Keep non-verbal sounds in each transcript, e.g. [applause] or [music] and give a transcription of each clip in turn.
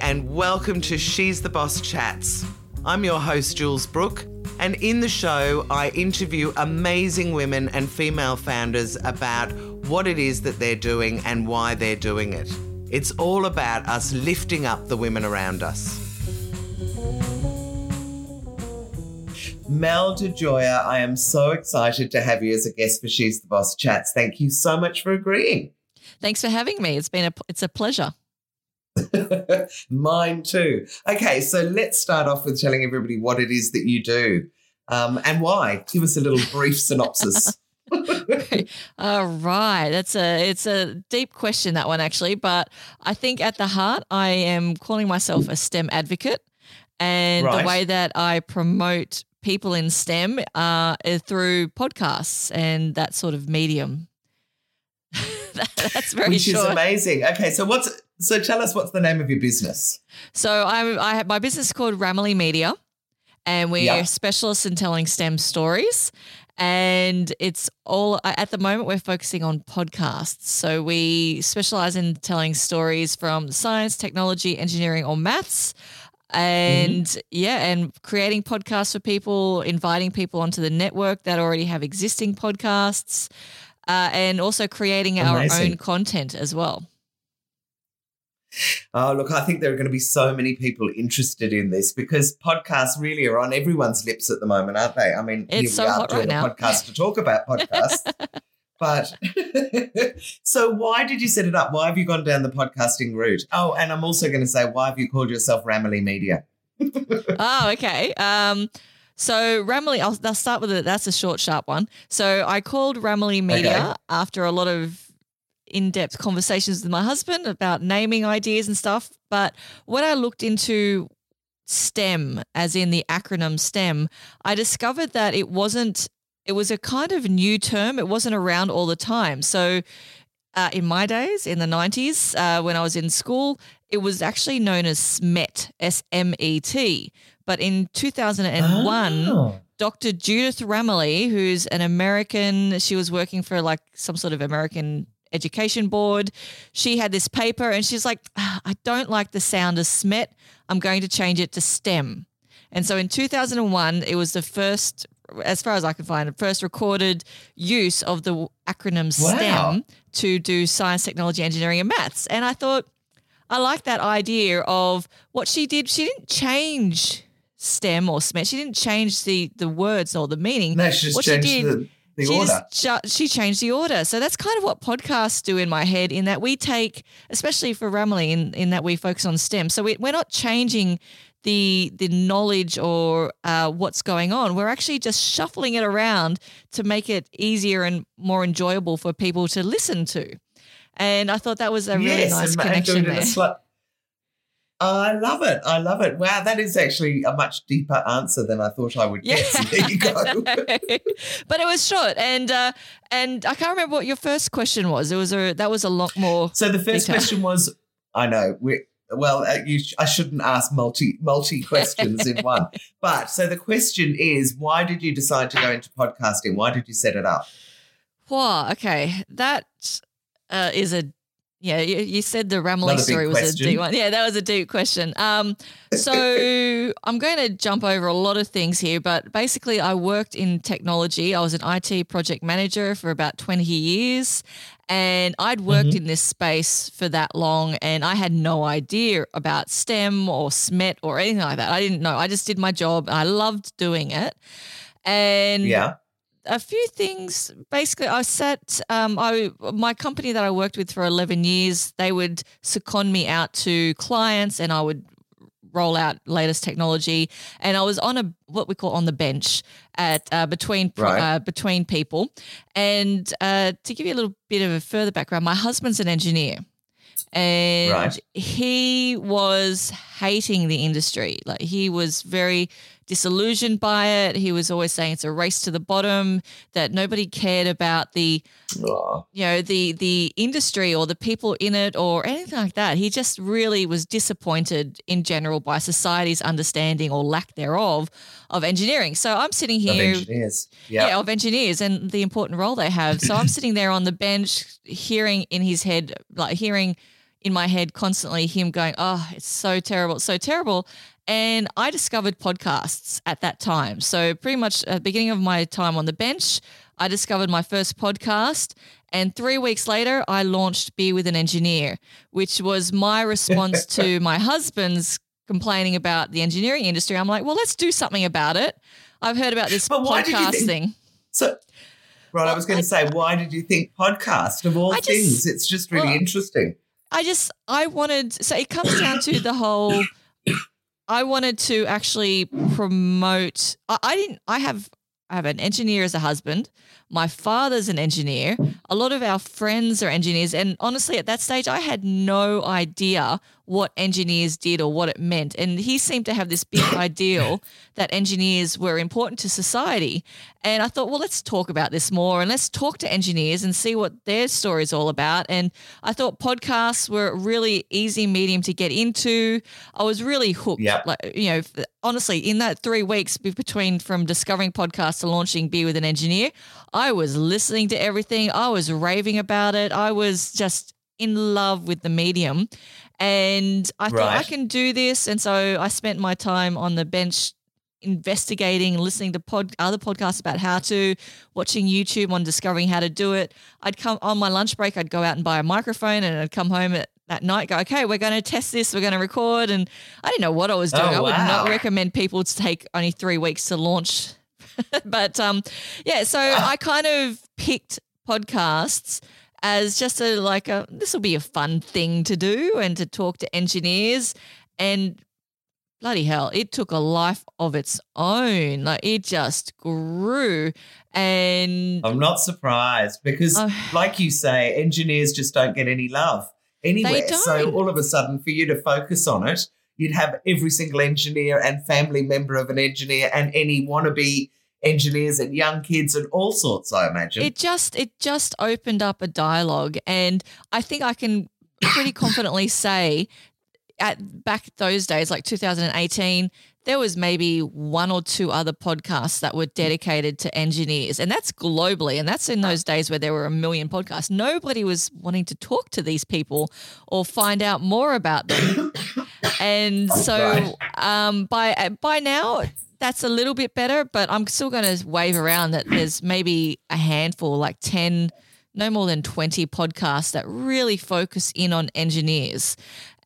and welcome to She's the Boss Chats. I'm your host, Jules Brook, and in the show, I interview amazing women and female founders about what it is that they're doing and why they're doing it. It's all about us lifting up the women around us. Mel DeJoya, I am so excited to have you as a guest for She's the Boss Chats. Thank you so much for agreeing. Thanks for having me. It's been a it's a pleasure. [laughs] Mine too. Okay, so let's start off with telling everybody what it is that you do um, and why. Give us a little brief synopsis. [laughs] All right, that's a it's a deep question that one actually, but I think at the heart I am calling myself a STEM advocate, and right. the way that I promote people in STEM uh, through podcasts and that sort of medium. [laughs] that's very which short. is amazing. Okay, so what's so tell us what's the name of your business? So I'm I have my business is called Ramaley Media, and we yep. are specialists in telling STEM stories. And it's all at the moment we're focusing on podcasts. So we specialize in telling stories from science, technology, engineering, or maths and mm-hmm. yeah, and creating podcasts for people, inviting people onto the network that already have existing podcasts, uh, and also creating Amazing. our own content as well. Oh, look, I think there are going to be so many people interested in this because podcasts really are on everyone's lips at the moment, aren't they? I mean, it's so hot right now. podcast to talk about podcasts. [laughs] but [laughs] so why did you set it up? Why have you gone down the podcasting route? Oh, and I'm also going to say, why have you called yourself Ramaley Media? [laughs] oh, okay. Um, so Ramaley, I'll, I'll start with it. That's a short, sharp one. So I called Ramaley Media okay. after a lot of in-depth conversations with my husband about naming ideas and stuff. But when I looked into STEM, as in the acronym STEM, I discovered that it wasn't. It was a kind of new term. It wasn't around all the time. So, uh, in my days, in the '90s, uh, when I was in school, it was actually known as SMET, S M E T. But in 2001, oh. Dr. Judith Ramaley, who's an American, she was working for like some sort of American education board. She had this paper and she's like, ah, I don't like the sound of SMET. I'm going to change it to STEM. And so in 2001, it was the first, as far as I can find, first recorded use of the acronym STEM wow. to do science, technology, engineering, and maths. And I thought, I like that idea of what she did. She didn't change STEM or SMET. She didn't change the the words or the meaning. No, she just what changed she did, the the she order. Just, she changed the order. So that's kind of what podcasts do in my head, in that we take, especially for Ramaley, in, in that we focus on STEM. So we, we're not changing the the knowledge or uh, what's going on. We're actually just shuffling it around to make it easier and more enjoyable for people to listen to. And I thought that was a really yes, nice and, connection and there. I love it. I love it. Wow, that is actually a much deeper answer than I thought I would get. Yeah. There you go. but it was short, and uh, and I can't remember what your first question was. It was a that was a lot more. So the first detail. question was, I know we well, uh, you, I shouldn't ask multi multi questions in one. [laughs] But so the question is, why did you decide to go into podcasting? Why did you set it up? Wow. Okay, that uh, is a yeah, you, you said the Ramaley story was question. a deep one. Yeah, that was a deep question. Um, so [laughs] I'm going to jump over a lot of things here, but basically, I worked in technology. I was an IT project manager for about 20 years, and I'd worked mm-hmm. in this space for that long, and I had no idea about STEM or SMET or anything like that. I didn't know. I just did my job. I loved doing it, and yeah a few things. Basically, I sat. Um, I my company that I worked with for eleven years. They would second me out to clients, and I would roll out latest technology. And I was on a what we call on the bench at uh, between right. uh, between people. And uh, to give you a little bit of a further background, my husband's an engineer and right. he was hating the industry. Like he was very disillusioned by it. He was always saying it's a race to the bottom, that nobody cared about the you know, the the industry or the people in it or anything like that. He just really was disappointed in general by society's understanding or lack thereof of engineering. So I'm sitting here of engineers. Yep. Yeah, of engineers and the important role they have. So I'm sitting there on the bench hearing in his head like hearing in my head constantly him going, Oh, it's so terrible, it's so terrible. And I discovered podcasts at that time. So, pretty much at the beginning of my time on the bench, I discovered my first podcast. And three weeks later, I launched Be With an Engineer, which was my response to [laughs] my husband's complaining about the engineering industry. I'm like, well, let's do something about it. I've heard about this podcast think, thing. So, right, well, I was going to say, why did you think podcast of all just, things? It's just really well, interesting. I just, I wanted, so it comes down to the whole I wanted to actually promote. I, I didn't. I have. I have an engineer as a husband. My father's an engineer. A lot of our friends are engineers. And honestly, at that stage, I had no idea what engineers did or what it meant. And he seemed to have this big [coughs] ideal that engineers were important to society. And I thought, well, let's talk about this more and let's talk to engineers and see what their story is all about. And I thought podcasts were a really easy medium to get into. I was really hooked. Yep. Like, you know, honestly, in that three weeks between from discovering podcasts to launching Be With an Engineer, I was listening to everything. I was raving about it. I was just in love with the medium. And I thought I can do this. And so I spent my time on the bench investigating, listening to pod, other podcasts about how to, watching YouTube on discovering how to do it. I'd come on my lunch break, I'd go out and buy a microphone and I'd come home at that night, go, okay, we're going to test this, we're going to record. And I didn't know what I was doing. Oh, I would not recommend people to take only three weeks to launch. [laughs] but um, yeah, so I kind of picked podcasts as just a like a this will be a fun thing to do and to talk to engineers. And bloody hell it took a life of its own. Like it just grew. And i'm not surprised because uh, like you say engineers just don't get any love anywhere. So all of a sudden for you to focus on it you'd have every single engineer and family member of an engineer and any wannabe engineers and young kids and all sorts i imagine. It just it just opened up a dialogue and i think i can pretty confidently [coughs] say at back those days like 2018 there was maybe one or two other podcasts that were dedicated to engineers and that's globally and that's in those days where there were a million podcasts. Nobody was wanting to talk to these people or find out more about them. [coughs] And so um, by by now that's a little bit better, but I'm still going to wave around that there's maybe a handful, like 10, no more than 20 podcasts that really focus in on engineers.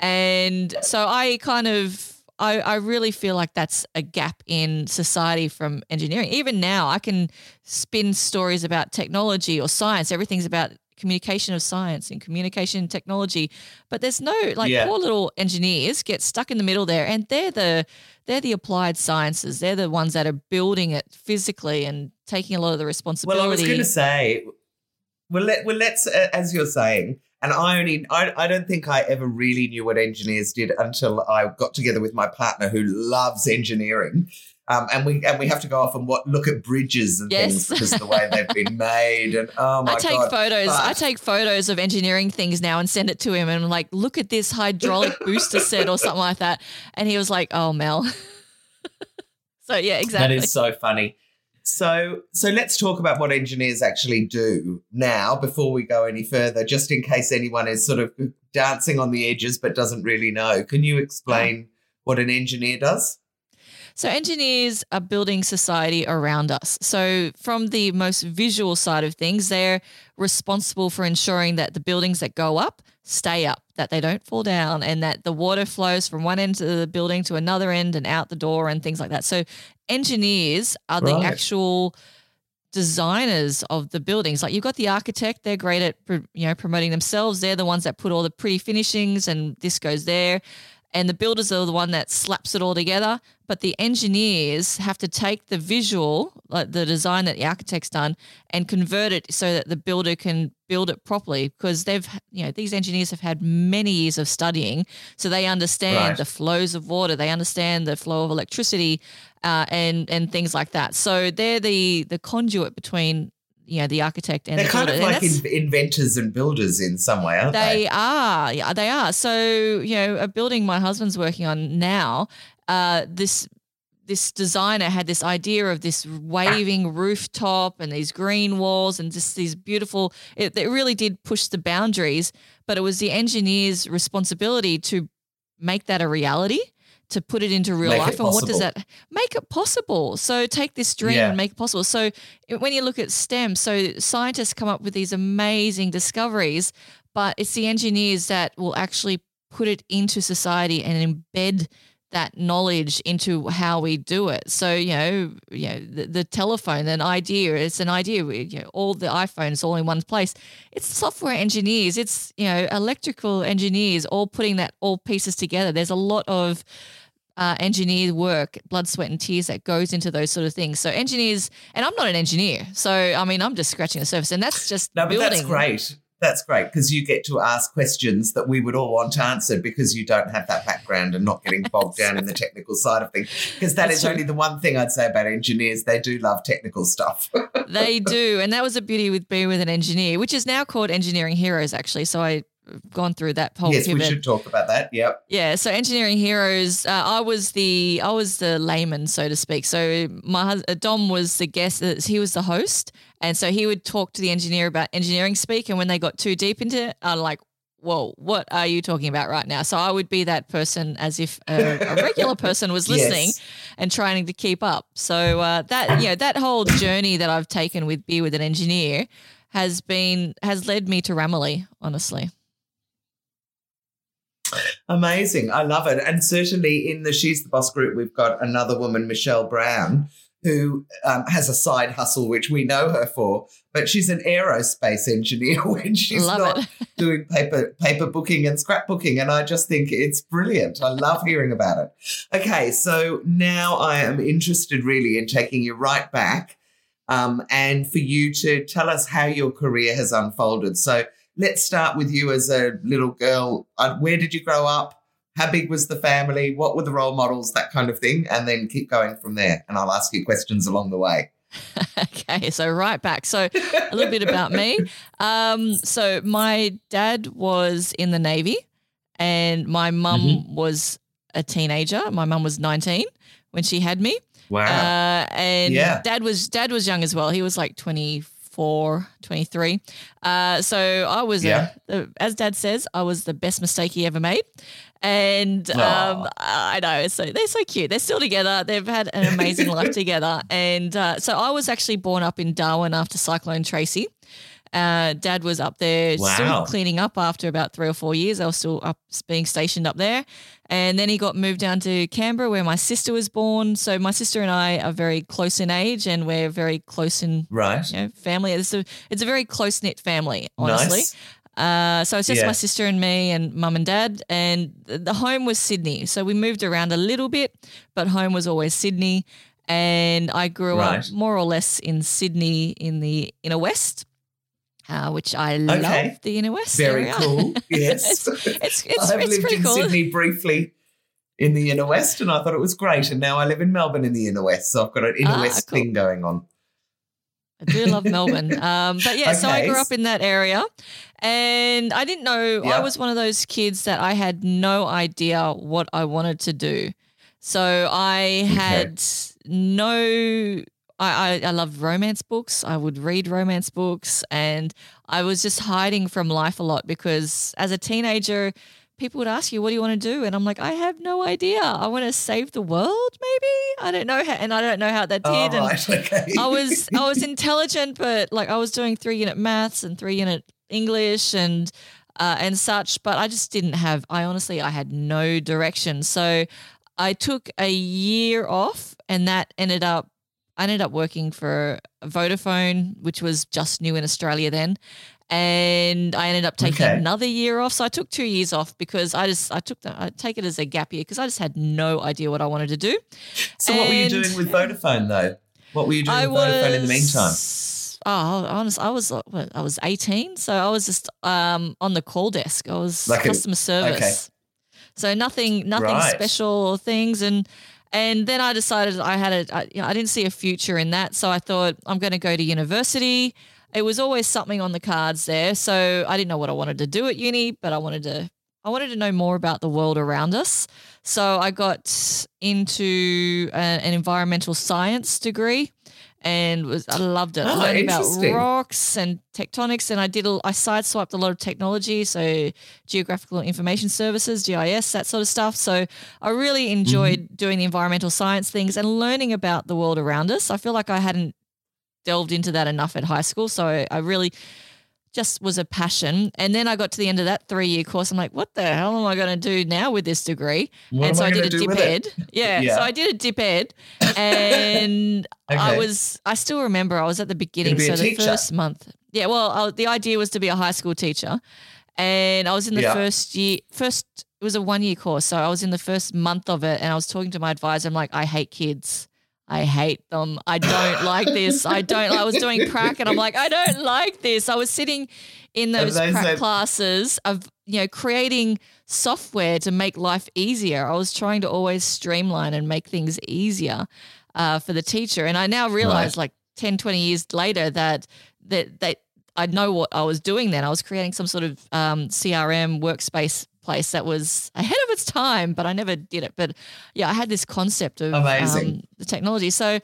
And so I kind of, I, I really feel like that's a gap in society from engineering. Even now, I can spin stories about technology or science. Everything's about communication of science and communication technology. But there's no like yeah. poor little engineers get stuck in the middle there, and they're the they're the applied sciences. They're the ones that are building it physically and taking a lot of the responsibility. Well, I was going to say, well, let well let's uh, as you're saying. And I only, I, I don't think I ever really knew what engineers did until I got together with my partner who loves engineering. Um, and we and we have to go off and what look at bridges and yes. things because of the way they've been made. And oh my god! I take God. photos. But, I take photos of engineering things now and send it to him and I'm like, look at this hydraulic [laughs] booster set or something like that. And he was like, oh Mel. [laughs] so yeah, exactly. That is so funny. So so let's talk about what engineers actually do now before we go any further, just in case anyone is sort of dancing on the edges but doesn't really know. Can you explain what an engineer does? So, engineers are building society around us. So, from the most visual side of things, they're responsible for ensuring that the buildings that go up stay up, that they don't fall down, and that the water flows from one end of the building to another end and out the door and things like that. So, engineers are right. the actual designers of the buildings. Like you've got the architect, they're great at you know promoting themselves. They're the ones that put all the pretty finishings and this goes there and the builders are the one that slaps it all together. But the engineers have to take the visual, like the design that the architect's done, and convert it so that the builder can build it properly. Because they've, you know, these engineers have had many years of studying, so they understand right. the flows of water, they understand the flow of electricity, uh, and and things like that. So they're the the conduit between you know the architect and they're the kind of like in, inventors and builders in some way, aren't they? They are, yeah, they are. So you know, a building my husband's working on now, uh, this this designer had this idea of this waving rooftop and these green walls and just these beautiful. It, it really did push the boundaries, but it was the engineer's responsibility to make that a reality to put it into real Make life and what does that make it possible so take this dream Yeah. and make it possible so when you look at stem so scientists come up with these amazing discoveries but it's the engineers that will actually put it into society and embed that knowledge into how we do it. So you know, you know, the, the telephone, an idea, it's an idea. We, you know, all the iPhones all in one place. It's software engineers, it's you know, electrical engineers, all putting that all pieces together. There's a lot of uh, engineer work, blood, sweat, and tears that goes into those sort of things. So engineers, and I'm not an engineer, so I mean, I'm just scratching the surface, and that's just No, but building. that's great. That's great because you get to ask questions that we would all want answered because you don't have that background and not getting bogged down in the technical side of things. Because that That's is true. really the one thing I'd say about engineers. They do love technical stuff. [laughs] they do, and that was a beauty with being with an engineer, which is now called Engineering Heroes, actually. So I. Gone through that whole yes, we should talk about that. Yep. Yeah, so engineering heroes. Uh, I was the I was the layman, so to speak. So my hus- uh, Dom was the guest. uh, He was the host, and so he would talk to the engineer about engineering speak. And when they got too deep into it, I'm like, "Whoa, what are you talking about right now?" So I would be that person, as if a, a regular [laughs] person was listening Yes. and trying to keep up. So uh, that [laughs] you know that whole journey that I've taken with be with an engineer has been has led me to Ramaley, honestly. Amazing. I love it. And certainly in the She's the Boss group, we've got another woman, Michelle Brown, who um, has a side hustle, which we know her for, but she's an aerospace engineer [laughs] when she's Love not [laughs] doing paper paper booking and scrapbooking. And I just think it's brilliant. I love hearing about it. Okay, so now I am interested really in taking you right back um, and for you to tell us how your career has unfolded. So let's start with you as a little girl. Uh, where did you grow up? How big was the family? What were the role models? That kind of thing. And then keep going from there. And I'll ask you questions along the way. [laughs] okay, so right back. So a little bit about me. Um, so my dad was in the Navy and my mum Mm-hmm. was a teenager. My mum was 19 when she had me. Wow. Uh, and Yeah. dad was dad was young as well. He was like 24, 23. Uh, so I was Yeah. a, as dad says, I was the best mistake he ever made. And um, I know, so they're so cute. They're still together. They've had an amazing life [laughs] together. And uh, so I was actually born up in Darwin after Cyclone Tracy. Uh, Dad was up there Wow. still cleaning up after about three or four years. I was still up being stationed up there. And then he got moved down to Canberra where my sister was born. So my sister and I are very close in age and we're very close in right. you know, family. It's a, it's a very close knit family, honestly. Nice. Uh, so it's just Yeah. my sister and me and mum and dad. And the home was Sydney. So we moved around a little bit, but home was always Sydney. And I grew Right. up more or less in Sydney in the inner west, uh, which I Okay. love the inner west. Very area. cool. [laughs] Yes. it's it's, it's, I've it's lived pretty in cool. Sydney briefly in the inner west and I thought it was great. And now I live in Melbourne in the inner west. So I've got an inner Ah, west cool. thing going on. I do love Melbourne. [laughs] Um, but yeah, so I grew up in that area and I didn't know, I was one of those kids that I had no idea what I wanted to do. So I had no, I, I, I loved romance books. I would read romance books and I was just hiding from life a lot because as a teenager, people would ask you, what do you want to do? And I'm like, I have no idea. I want to save the world, maybe. I don't know how, and I don't know how that did. Oh, and right. Okay. I was I was [laughs] intelligent, but like I was doing three unit maths and three unit English and uh, and such. But I just didn't have. I honestly I had no direction. So I took a year off, and that ended up. I ended up working for Vodafone, which was just new in Australia then. And I ended up taking Okay. another year off. So I took two years off because I just I took the I take it as a gap year because I just had no idea what I wanted to do. So what were you doing with Vodafone though? What were you doing I with Vodafone in the meantime? Oh, honest, I was what, I was eighteen, so I was just um on the call desk. I was Like a- customer service, okay. so nothing, nothing Right. special or things. And and then I decided I had a, I, you know, I didn't see a future in that, so I thought I'm going to go to university. It was always something on the cards there, so I didn't know what I wanted to do at uni, but I wanted to I wanted to know more about the world around us. So I got into a, an environmental science degree and was I loved it. I [gasps] Oh, learned about rocks and tectonics, and I did a, I sideswiped a lot of technology, so geographical information services, GIS, that sort of stuff. So I really enjoyed Mm-hmm. doing the environmental science things and learning about the world around us. I feel like I hadn't delved into that enough at high school, so I, I really just was a passion. And then I got to the end of that three year course. I'm like, what the hell am I going to do now with this degree? What and so I I, did a dip ed. Yeah, Yeah. So I did a dip ed. And [laughs] I was, I still remember I was at the beginning. So the teacher? first month. Yeah. Well, I, the idea was to be a high school teacher. And I was in the Yeah. first year, first, it was a one year course. So I was in the first month of it and I was talking to my advisor. I'm like, I hate kids. I hate them. I don't like this. I don't. I was doing prac, and I'm like, I don't like this. I was sitting in those prac said- classes of you know creating software to make life easier. I was trying to always streamline and make things easier uh, for the teacher, and I now realize, like 10, 20 years later, that that that I know what I was doing then. I was creating some sort of um, CRM workspace place that was ahead of its time, but I never did it. But yeah, I had this concept of Amazing. um, the technology. So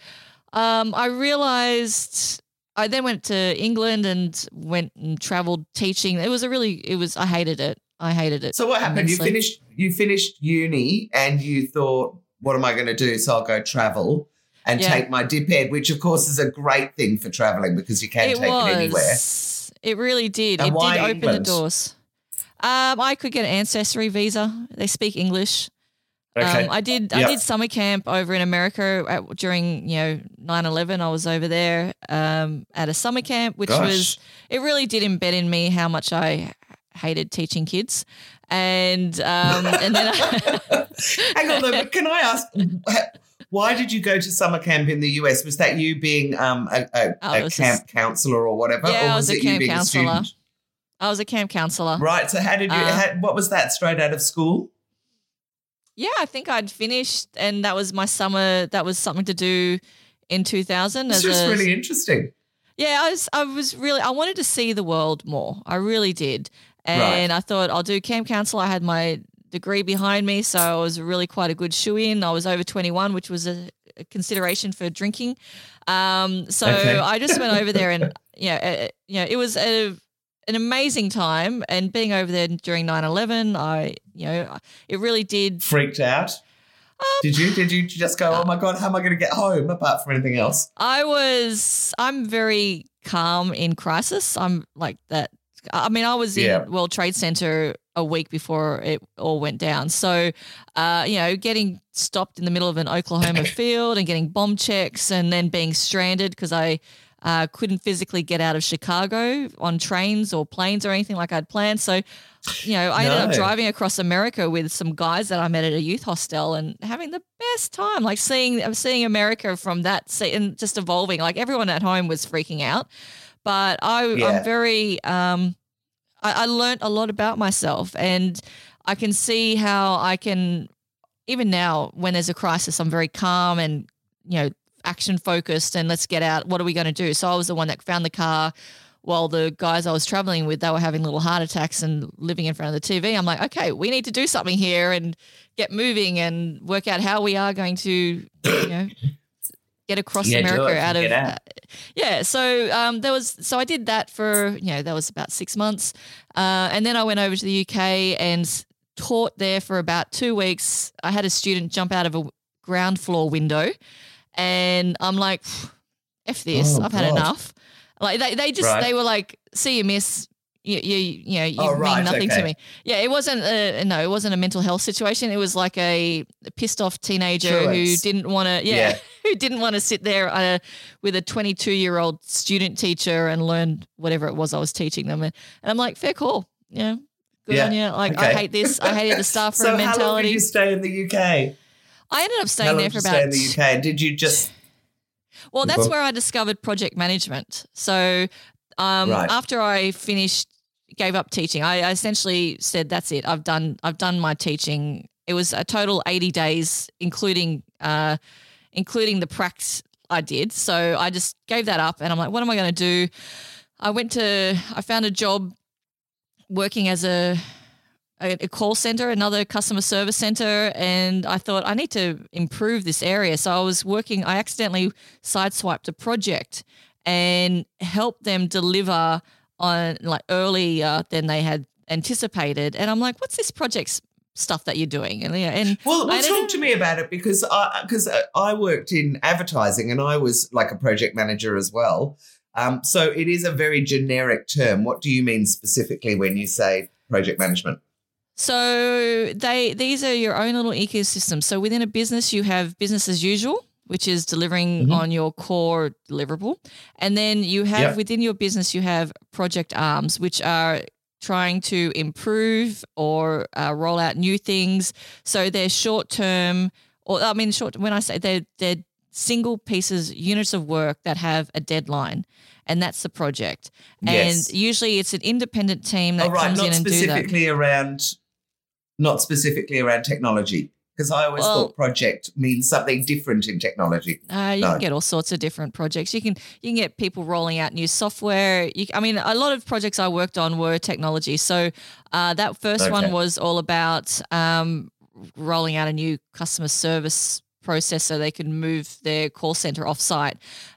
um, I realized I then went to England and went and traveled teaching. It was a really, it was, I hated it. I hated it. So what happened? You finished you finished uni and you thought, what am I going to do? So I'll go travel and Yeah. take my dip ed, which of course is a great thing for traveling because you can it take was. it anywhere. It really did. And it did open England? the doors. Um, I could get an ancestry visa. They speak English. Okay. Um, I did. I did summer camp over in America at, during you know 9-11. I was over there um, at a summer camp, which Gosh. was it really did embed in me how much I hated teaching kids, and um, and then I, [laughs] Hang on, though, but can I ask, why did you go to summer camp in the US? Was that you being um, a, a, Oh, a was camp counselor or whatever? Yeah, or I was was a camp being counsellor. a? I was a camp counselor. Right. So how did you? Uh, how, what was that? Straight out of school? Yeah, I think I'd finished, and that was my summer. That was something to do in 2000. It's just a, really interesting. Yeah, I was I was really I wanted to see the world more. I really did. And I thought I'll do camp counselor. I had my degree behind me, so I was really quite a good shoe in. I was over 21, which was a, a consideration for drinking. Um, so Okay. I just went over there and [laughs] yeah, uh, you know, it was a an amazing time and being over there during 9/11, I you know, it really did Freaked out. Um, did you? Did you just go? Oh my god! How am I going to get home? Apart from anything else? I was I'm very calm in crisis. I'm like that. I mean, I was in Yeah. World Trade Center a week before it all went down. So, uh, you know, getting stopped in the middle of an Oklahoma [coughs] field and getting bomb checks and then being stranded because I uh, couldn't physically get out of Chicago on trains or planes or anything like I'd planned. So, you know, I ended up driving across America with some guys that I met at a youth hostel and having the best time, like seeing seeing America from that se- and just evolving. Like everyone at home was freaking out, but I, Yeah. I'm very. Um, I, I learned a lot about myself, and I can see how I can. Even now, when there's a crisis, I'm very calm and you know action focused and let's get out. What are we going to do? So I was the one that found the car while the guys I was traveling with, they were having little heart attacks and living in front of the TV. I'm like, okay, we need to do something here and get moving and work out how we are going to, you know, get across Yeah, America out of. Out. yeah, so um, there was so I did that for you know that was about six months, uh, and then I went over to the UK and taught there for about two weeks. I had a student jump out of a ground floor window, and I'm like, "F this! Oh, I've had God. enough." Like they, they just Right. they were like, "See you, miss." You, you, you know, you Oh, mean right, nothing okay. to me. Yeah, it wasn't a no, it wasn't a mental health situation. It was like a pissed off teenager Sure, [laughs] who didn't want to, yeah, Yeah. who didn't want to sit there uh, with a 22 year old student teacher and learn whatever it was I was teaching them. And, and I'm like, fair call, yeah, good Yeah, on you. Like I hate this. I hated the staff [laughs] So room how long did mentality. you stay in the UK? I ended up staying there for about. stay in the UK? Did you just? Well, that's where I discovered project management. So um, Right. after I finished, gave up teaching, I, I essentially said, "That's it. I've done. I've done my teaching." It was a total eighty days, including uh, including the pracs I did. So I just gave that up, and I'm like, "What am I going to do?" I went to. I found a job working as a a, a call center, another customer service center, and I thought I need to improve this area. So I was working. I accidentally sideswiped a project and helped them deliver on like earlier than they had anticipated. And I'm like, what's this project stuff that you're doing? And yeah, and Well, well talk to me about it because I because I worked in advertising and I was like a project manager as well. Um, so it is a very generic term. What do you mean specifically when you say project management? So they these are your own little ecosystems. So within a business, you have business as usual, which is delivering Mhm. on your core deliverable, and then you have Yep. within your business you have project arms, which are trying to improve or uh, roll out new things. So they're short term, or I mean short. When I say they're they're single pieces, units of work that have a deadline, and that's the project. Yes. And usually it's an independent team that Oh, right, comes not in and do that. specifically around, not specifically around technology, because I always Well- thought project means something different in technology. Uh, you No. can get all sorts of different projects. You can you can get people rolling out new software. You, I mean, a lot of projects I worked on were technology. So uh, that first Okay. one was all about um, rolling out a new customer service process so they could move their call center offsite.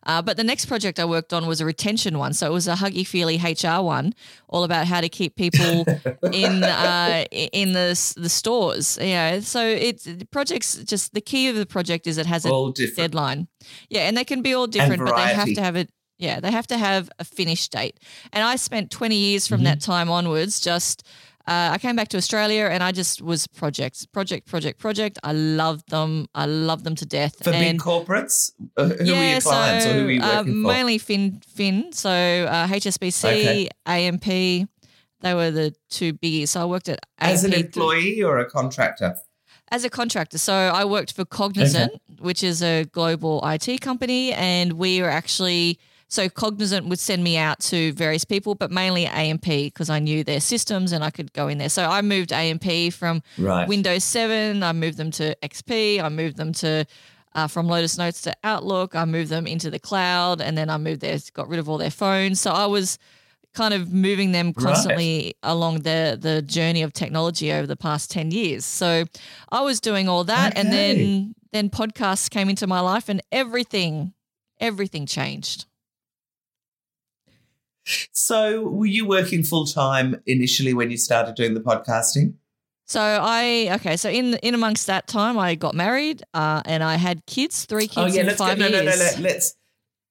Uh, but the next project I worked on was a retention one. So it was a huggy feely HR one, all about how to keep people [laughs] in uh, in the the stores. Yeah. So it's projects. Just the key of the project is it has a different. deadline. Yeah, and they can be all different, but they have to have it. Yeah, they have to have a finish date. And I spent 20 years from Mm-hmm. that time onwards. Just uh, I came back to Australia and I just was projects, project, project, project. I loved them. I loved them to death. For and big corporates, uh, who are your clients or who are you uh, working for? mainly Fin Fin. So uh, HSBC, Okay. AMP. They were the two biggies. So I worked at As an AMP employee or a contractor? as a contractor. So I worked for Cognizant, which is a global IT company, and we were actually so Cognizant would send me out to various people, but mainly AMP because I knew their systems and I could go in there. So I moved AMP from Right. Windows 7, I moved them to XP, I moved them to uh, from Lotus Notes to Outlook, I moved them into the cloud, and then I moved there, got rid of all their phones. So I was kind of moving them constantly along the the journey of technology over the past 10 years. So I was doing all that and then then podcasts came into my life and everything everything changed. So, were you working full time initially when you started doing the podcasting? So I okay, so in in amongst that time I got married uh, and I had kids, three kids oh yeah, in let's five go. No, years. no, no, no. Let's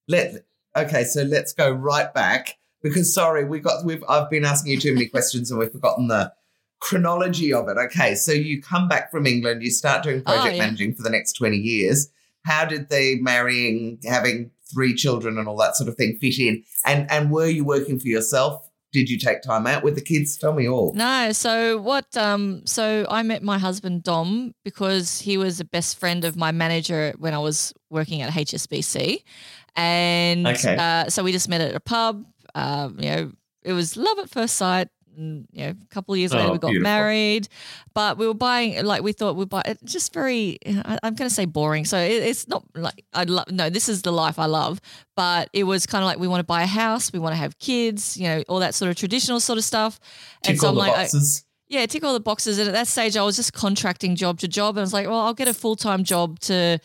let. Okay, so let's go right back because sorry, we got we've I've been asking you too many questions and we've forgotten the chronology of it. Okay, so you come back from England, you start doing Oh, project yeah. managing for the next twenty years. How did the marrying, having three children, and all that sort of thing fit in? And and were you working for yourself? Did you take time out with the kids? Tell me all. No, so what? Um, so I met my husband Dom because he was a best friend of my manager when I was working at HSBC, and Okay. uh, so we just met at a pub. Um, you know, it was love at first sight. And, you know, a couple of years later Oh, we got beautiful. married, but we were buying like we thought we'd buy. It's just very. I, I'm going to say boring. So it, it's not like I love. No, this is the life I love. But it was kind of like we want to buy a house, we want to have kids, you know, all that sort of traditional sort of stuff. And so I'm like, tick all the I- boxes. yeah, tick all the boxes. And at that stage, I was just contracting job to job. And I was like, well, I'll get a full time job to,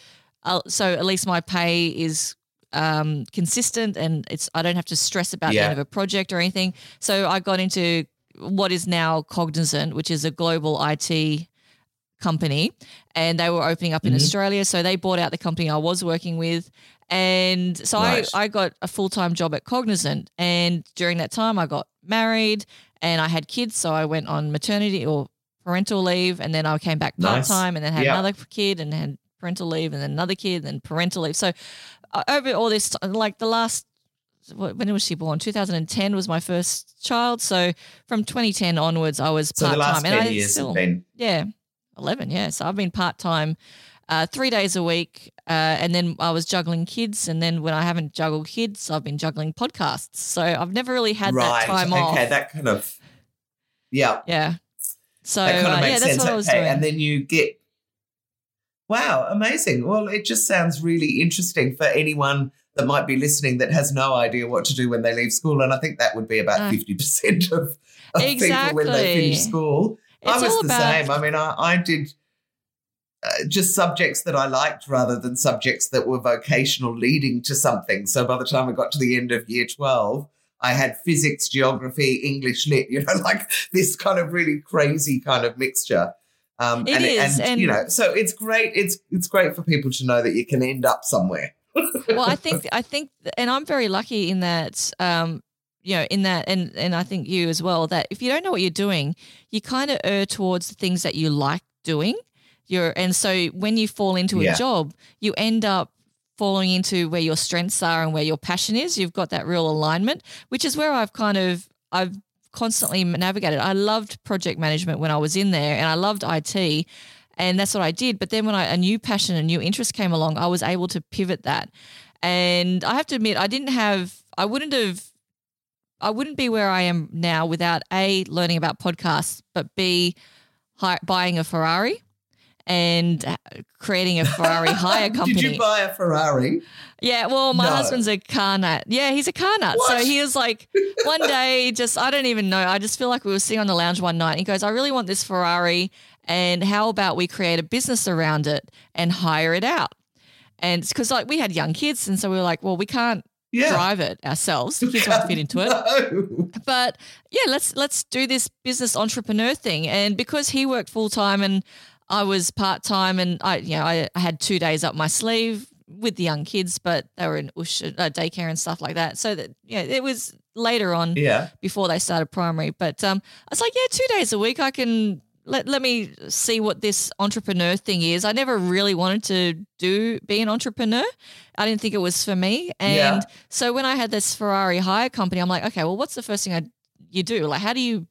uh, so at least my pay is um, consistent and it's I don't have to stress about the Yeah. end of a project or anything. So I got into what is now Cognizant, which is a global IT company, and they were opening up in Mhm. Australia. So they bought out the company I was working with. And so Right. I, I got a full time job at Cognizant. And during that time, I got married and I had kids. So I went on maternity or parental leave. And then I came back part Nice. time and then had Yeah. another kid and had parental leave and then another kid and then parental leave. So uh, over all this, like the last, when was she born? 2010 was my first child. So from 2010 onwards, I was So part the last time. And ten I years still, have been yeah, 11, yeah. So I've been part time uh, three days a week. Uh, and then I was juggling kids. And then when I haven't juggled kids, I've been juggling podcasts. So I've never really had right. that time okay, off. Okay. That kind of yeah. yeah. So that kind of uh, makes yeah, that's sense. what I was okay, doing. and then you get wow, amazing. Well, it just sounds really interesting for anyone that might be listening that has no idea what to do when they leave school, and I think that would be about No. fifty percent of, of people when they finish school. I was the about- same. I mean, I, I did uh, just subjects that I liked rather than subjects that were vocational leading to something. So by the time I got to the end of year 12, I had physics, geography, English lit, [laughs] you know, like this kind of really crazy kind of mixture. Um, it and, is, and, and, you know, so it's great. It's it's great for people to know that you can end up somewhere. Well, I think I think, and I'm very lucky in that. Um, you know, in that, and and I think you as well. That if you don't know what you're doing, you kind of err towards the things that you like doing. You're, and so when you fall into a job, you end up falling into where your strengths are and where your passion is. You've got that real alignment, which is where I've kind of I've constantly navigated. I loved project management when I was in there, and I loved IT, and that's what I did. But then when I, a new passion, a new interest came along, I was able to pivot that. And I have to admit, I didn't have, I wouldn't have, I wouldn't be where I am now without a learning about podcasts, but b hi, buying a Ferrari and uh, creating a Ferrari [laughs] hire company. Did you buy a Ferrari? Yeah, well, my no. husband's a car nut. Yeah, he's a car nut. What? So he was like, one day, just, I don't even know. I just feel like we were sitting on the lounge one night. And he goes, I really want this Ferrari. And how about we create a business around it and hire it out? And it's because like we had young kids. And so we were like, well, we can't yeah. drive it ourselves. The kids won't fit into it. [laughs] No. But yeah, let's let's do this business entrepreneur thing. And because he worked full time and I was part time, and I, you know, I, I, had two days up my sleeve with the young kids, but they were in Ush, uh, daycare and stuff like that. So that yeah, it was later on, yeah, before they started primary. But um, I was like, yeah, two days a week, I can let let me see what this entrepreneur thing is. I never really wanted to do be an entrepreneur. I didn't think it was for me. And yeah. so when I had this Ferrari hire company, I'm like, okay, well, what's the first thing I you do? Like, how do you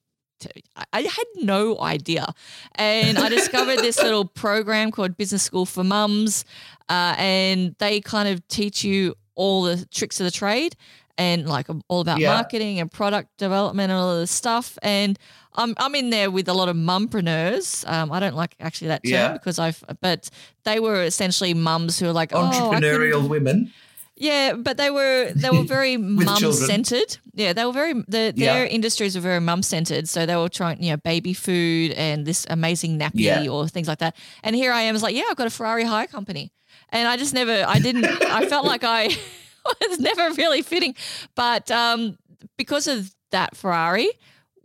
I had no idea. And I discovered this [laughs] little program called Business School for Mums. Uh, and they kind of teach you all the tricks of the trade and like all about yeah. marketing and product development and all of this stuff. And I'm I'm in there with a lot of mumpreneurs. Um, I don't like actually that term yeah. because I've, but they were essentially mums who are like oh, entrepreneurial oh, women. Yeah, but they were they were [laughs] very mum centered. Yeah, they were very the, their yeah. industries were very mum centered. So they were trying, you know, baby food and this amazing nappy yeah. or things like that. And here I am, was like, yeah, I've got a Ferrari hire company, and I just never, I didn't, I felt like I [laughs] was never really fitting, but um, because of that Ferrari,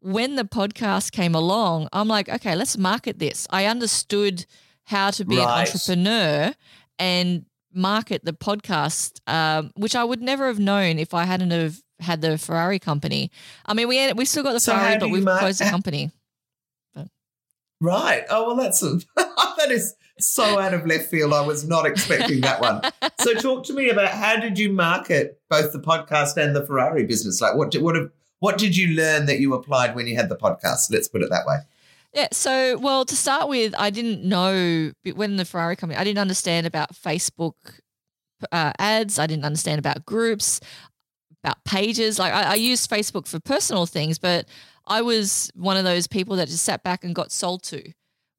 when the podcast came along, I'm like, okay, let's market this. I understood how to be right. an entrepreneur and market the podcast, um, which I would never have known if I hadn't have had the Ferrari company. I mean, we we still got the so Ferrari, but we've mar- closed the [laughs] company. But. Right. Oh well, that's a, [laughs] that is so out of left field. I was not expecting that one. [laughs] so, talk to me about how did you market both the podcast and the Ferrari business? Like, what what what did you learn that you applied when you had the podcast? Let's put it that way. Yeah. So, well, to start with, I didn't know when the Ferrari company, I didn't understand about Facebook uh, ads. I didn't understand about groups, about pages. Like, I, I used Facebook for personal things, but I was one of those people that just sat back and got sold to.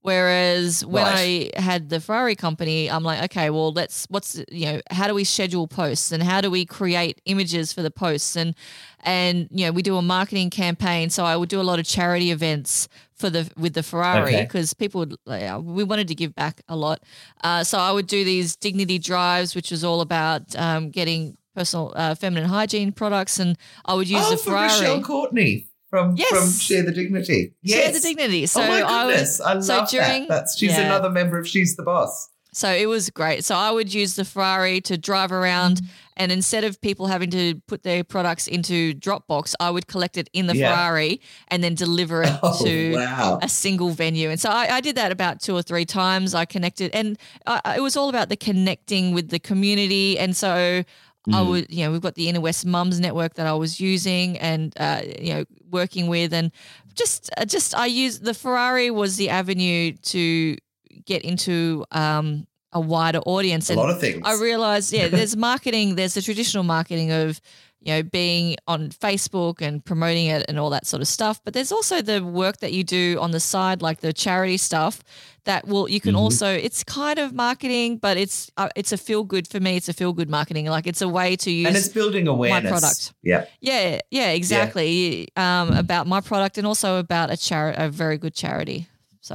Whereas when right. I had the Ferrari company, I'm like, okay, well, let's what's you know, how do we schedule posts and how do we create images for the posts and and you know, we do a marketing campaign. So I would do a lot of charity events for the with the Ferrari because okay. people would we wanted to give back a lot. Uh, so I would do these dignity drives, which was all about um, getting personal uh, feminine hygiene products, and I would use oh, the Ferrari. Rochelle Courtney from yes. from Share the Dignity. Yes. Share the Dignity. So oh my goodness, I, would, I love so during, that. That's she's yeah. another member of She's the Boss. So it was great. So I would use the Ferrari to drive around, mm-hmm. and instead of people having to put their products into Dropbox, I would collect it in the yeah. Ferrari and then deliver it [laughs] oh, to wow. a single venue. And so I, I, did that about two or three times. I connected, and I, it was all about the connecting with the community. And so Mm. I would, you know, we've got the Inner West Mums Network that I was using and, uh, you know, working with, and just, uh, just I use the Ferrari was the avenue to get into um, a wider audience. A lot of things. I realized, yeah, there's marketing. There's the traditional marketing of you know, being on Facebook and promoting it and all that sort of stuff. But there's also the work that you do on the side, like the charity stuff that will, you can mm-hmm. also, it's kind of marketing, but it's, uh, it's a feel good for me. It's a feel good marketing. Like it's a way to use and it's building awareness. My product. Yeah. Yeah. Yeah, exactly. Yeah. Um, about my product and also about a charity, a very good charity. So,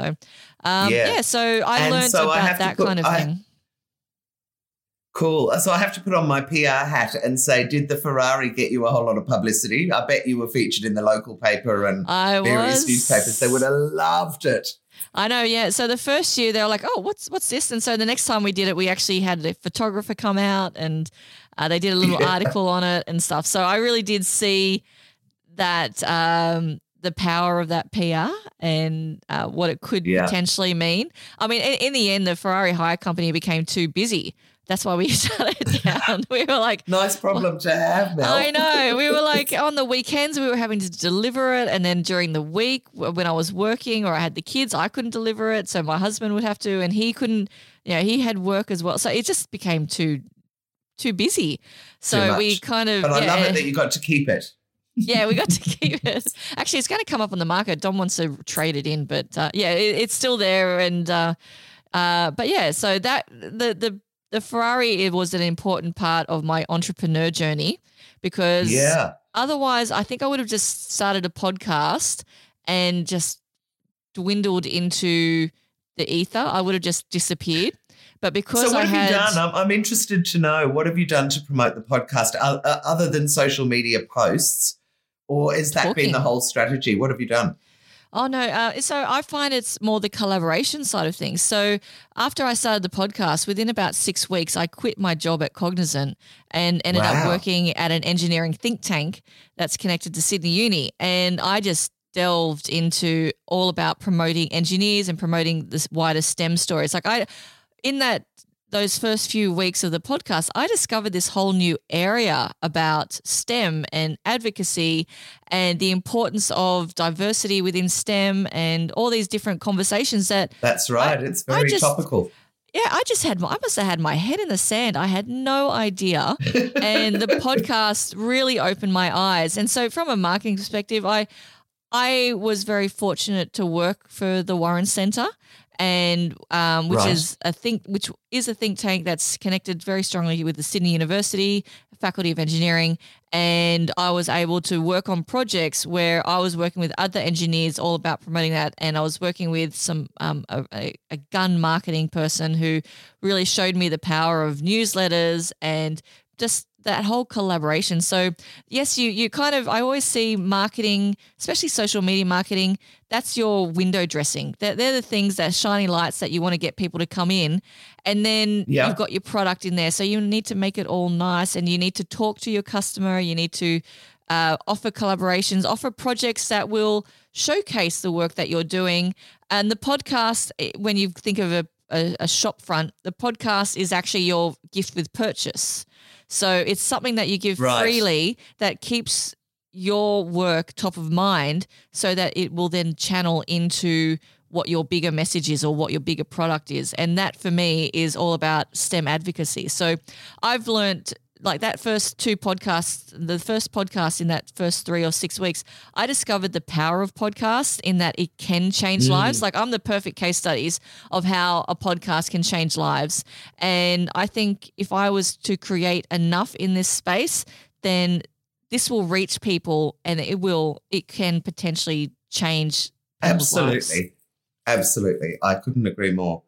um, yeah. yeah. So I and learned so about that put, kind of I, thing. Cool. So I have to put on my PR hat and say, did the Ferrari get you a whole lot of publicity? I bet you were featured in the local paper and I various was... newspapers. They would have loved it. I know, yeah. So the first year they were like, "Oh, what's what's this?" And so the next time we did it, we actually had a photographer come out and uh, they did a little yeah. article on it and stuff. So I really did see that um, the power of that PR and uh, what it could yeah. potentially mean. I mean, in, in, the end, the Ferrari hire company became too busy. That's why we [laughs] shut it down. we were like, nice problem to have, Mel. I know. We were [laughs] like, on the weekends, we were having to deliver it. And then during the week, when I was working or I had the kids, I couldn't deliver it. So my husband would have to, and he couldn't, you know, he had work as well. So it just became too, too busy. So too we kind of. But I love it that you got to keep it yeah, we got to [laughs] keep it. Actually, it's going to come up on the market. Dom wants to trade it in, but uh, yeah, it, it's still there. And uh, uh, but yeah, so that the the the Ferrari it was an important part of my entrepreneur journey because yeah. Otherwise, I think I would have just started a podcast and just dwindled into the ether. I would have just disappeared. But because so, what I have had, you done? I'm, I'm, interested to know what have you done to promote the podcast uh, other than social media posts, or has that talking. been the whole strategy? What have you done? Oh no! Uh, so I find it's more the collaboration side of things. So after I started the podcast, within about six weeks, I quit my job at Cognizant and ended wow. up working at an engineering think tank that's connected to Sydney Uni. And I just delved into all about promoting engineers and promoting this wider STEM stories. Like I, in that those first few weeks of the podcast, I discovered this whole new area about STEM and advocacy and the importance of diversity within STEM and all these different conversations that That's right. I, it's very just, topical. Yeah, I just had I must have had my head in the sand. I had no idea. and the [laughs] podcast really opened my eyes. And so from a marketing perspective, I I was very fortunate to work for the Warren Center and um, which right. is a think which is a think tank that's connected very strongly with the Sydney University Faculty of Engineering, and I was able to work on projects where I was working with other engineers all about promoting that, and I was working with some um, a, a gun marketing person who really showed me the power of newsletters and just that whole collaboration. So yes, you you kind of I always see marketing, especially social media marketing, that's your window dressing. They're, they're the things that shiny lights that you want to get people to come in. And then yeah. you've got your product in there. So you need to make it all nice and you need to talk to your customer. You need to uh, offer collaborations, offer projects that will showcase the work that you're doing. And the podcast, eh, when you think of a, a, a shop front, the podcast is actually your gift with purchase. So it's something that you give right. freely that keeps your work top of mind so that it will then channel into what your bigger message is or what your bigger product is. And that for me is all about STEM advocacy. So I've learned like that first two podcasts, the first podcast in that first three or six weeks, I discovered the power of podcasts in that it can change mm. lives. Like I'm the perfect case studies of how a podcast can change lives. And I think if I was to create enough in this space, then this will reach people and it will, it can potentially change. Absolutely. Lives. Absolutely. I couldn't agree more.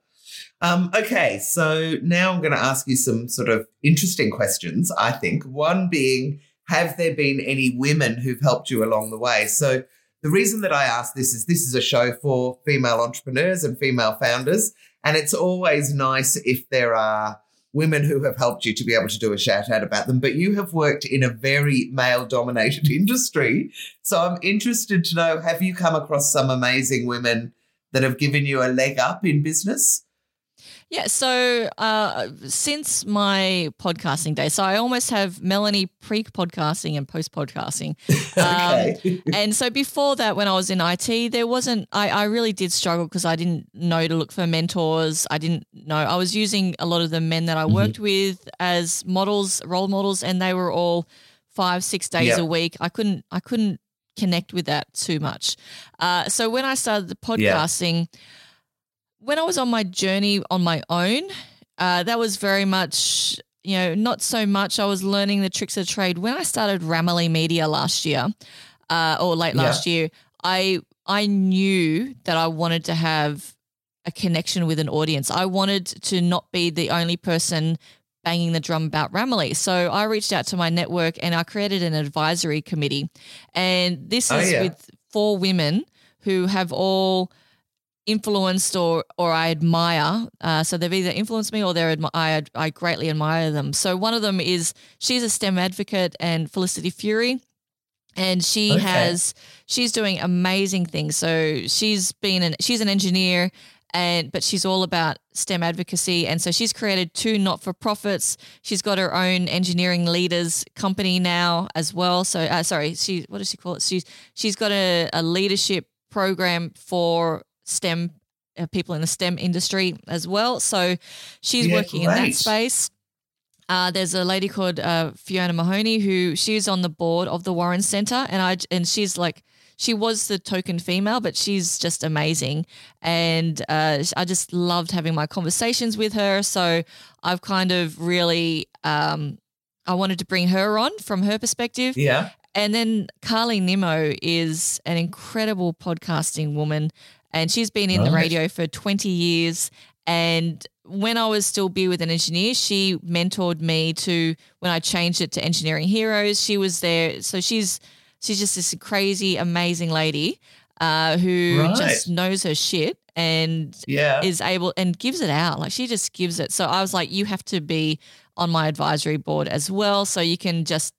Um, okay, so now I'm going to ask you some sort of interesting questions, I think. One being, have there been any women who've helped you along the way? So the reason that I ask this is this is a show for female entrepreneurs and female founders. And it's always nice if there are women who have helped you to be able to do a shout out about them. But you have worked in a very male dominated [laughs] industry. So I'm interested to know have you come across some amazing women that have given you a leg up in business? Yeah, so uh, since my podcasting day, so I almost have Melanie pre podcasting and post podcasting. [laughs] okay. Um, and so before that, when I was in IT, there wasn't, I, I really did struggle because I didn't know to look for mentors. I didn't know. I was using a lot of the men that I mm-hmm. worked mm-hmm. with as models, role models, and they were all five, six days yep. a week. I couldn't, I couldn't connect with that too much. Uh, so when I started the podcasting, yeah when I was on my journey on my own, uh, that was very much, you know, not so much. I was learning the tricks of trade when I started Ramaley Media last year, uh, or late yeah. last year. I I knew that I wanted to have a connection with an audience. I wanted to not be the only person banging the drum about Ramaley. So I reached out to my network and I created an advisory committee. And this Oh, is yeah. with four women who have all influenced or or I admire. Uh, so they've either influenced me or they're admi- I I greatly admire them. So one of them is she's a STEM advocate and Felicity Furey, and she Okay. has she's doing amazing things. So she's been an she's an engineer. And but she's all about STEM advocacy, and so she's created two not for profits. She's got her own engineering leaders company now as well. So uh, sorry, she what does she call it? She's she's got a, a leadership program for STEM uh, people in the STEM industry as well. So she's Yeah, working in that space. Uh, there's a lady called uh, Fiona Mahoney who she's on the board of the Warren Center, and I and she's like she was the token female, but she's just amazing, and uh, I just loved having my conversations with her. So I've kind of really um, I wanted to bring her on from her perspective, Yeah. and then Carly Nimmo is an incredible podcasting woman, and she's been in the radio for 20 years. And when I was still Beer With an Engineer, she mentored me to when I changed it to Engineering Heroes. She was there. So she's she's just this crazy, amazing lady uh, who Right. just knows her shit and Yeah. is able and gives it out. Like she just gives it. So I was like, you have to be on my advisory board as well, so you can just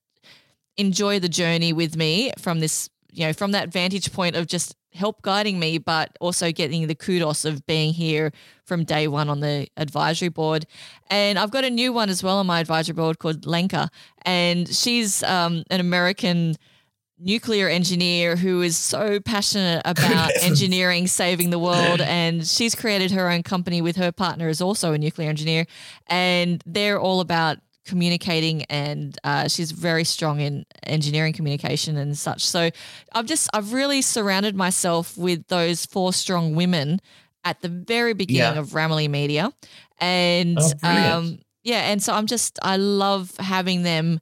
enjoy the journey with me from this, you know, from that vantage point of just help guiding me, but also getting the kudos of being here from day one on the advisory board. And I've got a new one as well on my advisory board called Lenka, and she's um, an American nuclear engineer who is so passionate [laughs] about engineering saving the world. And she's created her own company with her partner is also a nuclear engineer. And they're all about communicating and uh, she's very strong in engineering communication and such so i've just i've really surrounded myself with those four strong women at the very beginning Yeah. of Ramaley Media and Oh, um, yeah and so i'm just i love having them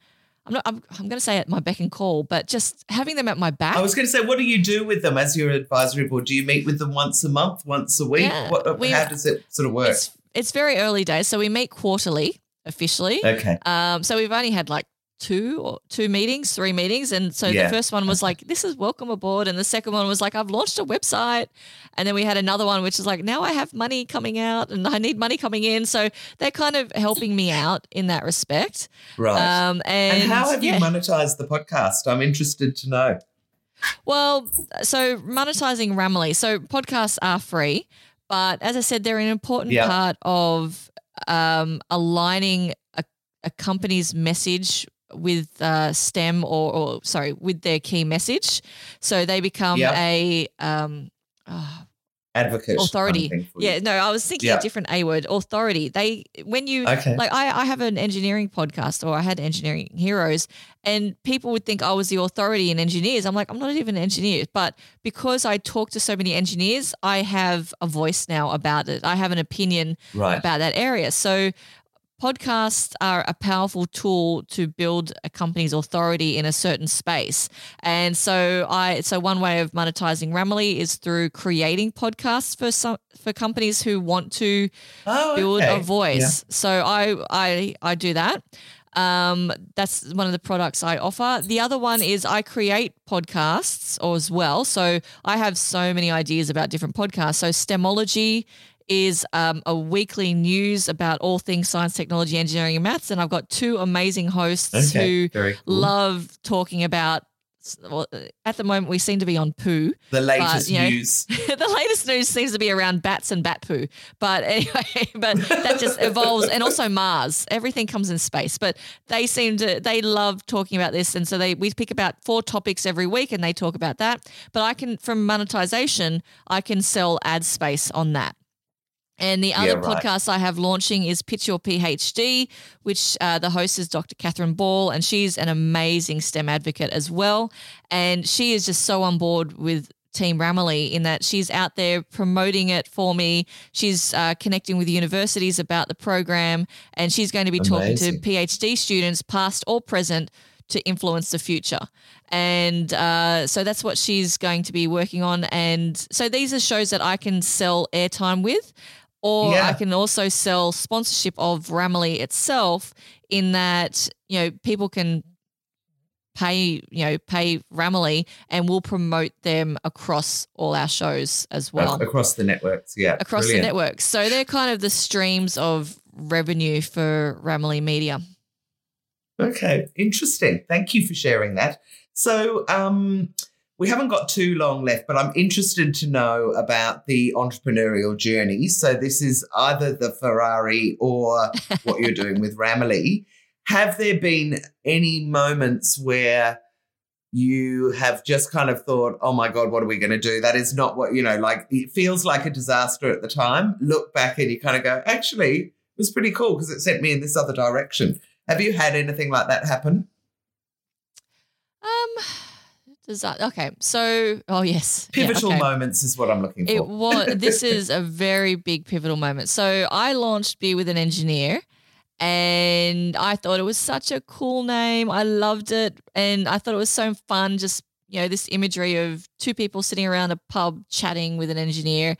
I'm not. I'm, I'm going to say at my beck and call, but just having them at my back. I was going to say, what do you do with them as your advisory board? Do you meet with them once a month, once a week? Yeah, what, we- how does it sort of work? it's it's very early days, so we meet quarterly officially. Okay. Um, so we've only had like two or two meetings, three meetings, and so Yeah. the first one was like, "This is welcome aboard," and the second one was like, "I've launched a website," and then we had another one which is like, "Now I have money coming out and I need money coming in." So they're kind of helping me out in that respect. Right. Um, and, and how have yeah. you monetized the podcast? I'm interested to know. Well, so monetizing Ramaley. So podcasts are free, but as I said, they're an important Yeah. part of um, aligning a, a company's message with uh, STEM or, or sorry, with their key message. So they become Yeah. a um, oh, Advocate. authority. kind of thing for you. Yeah, no, I was thinking Yeah. a different A word. Authority. They when you Okay. like I, I have an engineering podcast or I had engineering heroes and people would think I was the authority in engineers. I'm like, I'm not even an engineer. But because I talk to so many engineers, I have a voice now about it. I have an opinion right. about that area. So podcasts are a powerful tool to build a company's authority in a certain space. And so I so one way of monetizing Ramaley is through creating podcasts for some for companies who want to oh, build okay. a voice. So I I I do that. Um, that's one of the products I offer. The other one is I create podcasts as well. So I have so many ideas about different podcasts. So Stemology is um, a weekly news about all things science, technology, engineering, and maths. And I've got two amazing hosts Okay. who cool. love talking about. Well, at the moment, we seem to be on poo the latest you know, news. [laughs] the latest news seems to be around bats and bat poo, but anyway, [laughs] but that just evolves, and also Mars. Everything comes in space, but they seem to they love talking about this, and so they we pick about four topics every week, and they talk about that. But I can from monetization, I can sell ad space on that. And the other Yeah, right. podcast I have launching is Pitch Your PhD, which uh, the host is Dr. Catherine Ball, and she's an amazing STEM advocate as well. And she is just so on board with Team Ramaley in that she's out there promoting it for me. She's uh, connecting with universities about the program, and she's going to be talking to PhD students, past or present, to influence the future. And uh, so that's what she's going to be working on. And so these are shows that I can sell airtime with, or Yeah. I can also sell sponsorship of Ramaley itself in that, you know, people can pay, you know, pay Ramaley and we'll promote them across all our shows as well across the networks. Yeah, across brilliant. the networks. So they're kind of the streams of revenue for Ramaley Media. Okay, interesting. Thank you for sharing that. So, um, we haven't got too long left, but I'm interested to know about the entrepreneurial journey. So, this is either the Ferrari or [laughs] what you're doing with Ramaley. Have there been any moments where you have just kind of thought, oh my God, what are we going to do? That is not what, you know, like it feels like a disaster at the time. Look back and you kind of go, actually, it was pretty cool because it sent me in this other direction. Have you had anything like that happen? Um, that okay? So, oh yes, Yeah, Pivotal okay. moments is what I'm looking for. It was. [laughs] This is a very big pivotal moment. So I launched Beer with an Engineer, and I thought it was such a cool name. I loved it, and I thought it was so fun. Just you know, this imagery of two people sitting around a pub chatting with an engineer.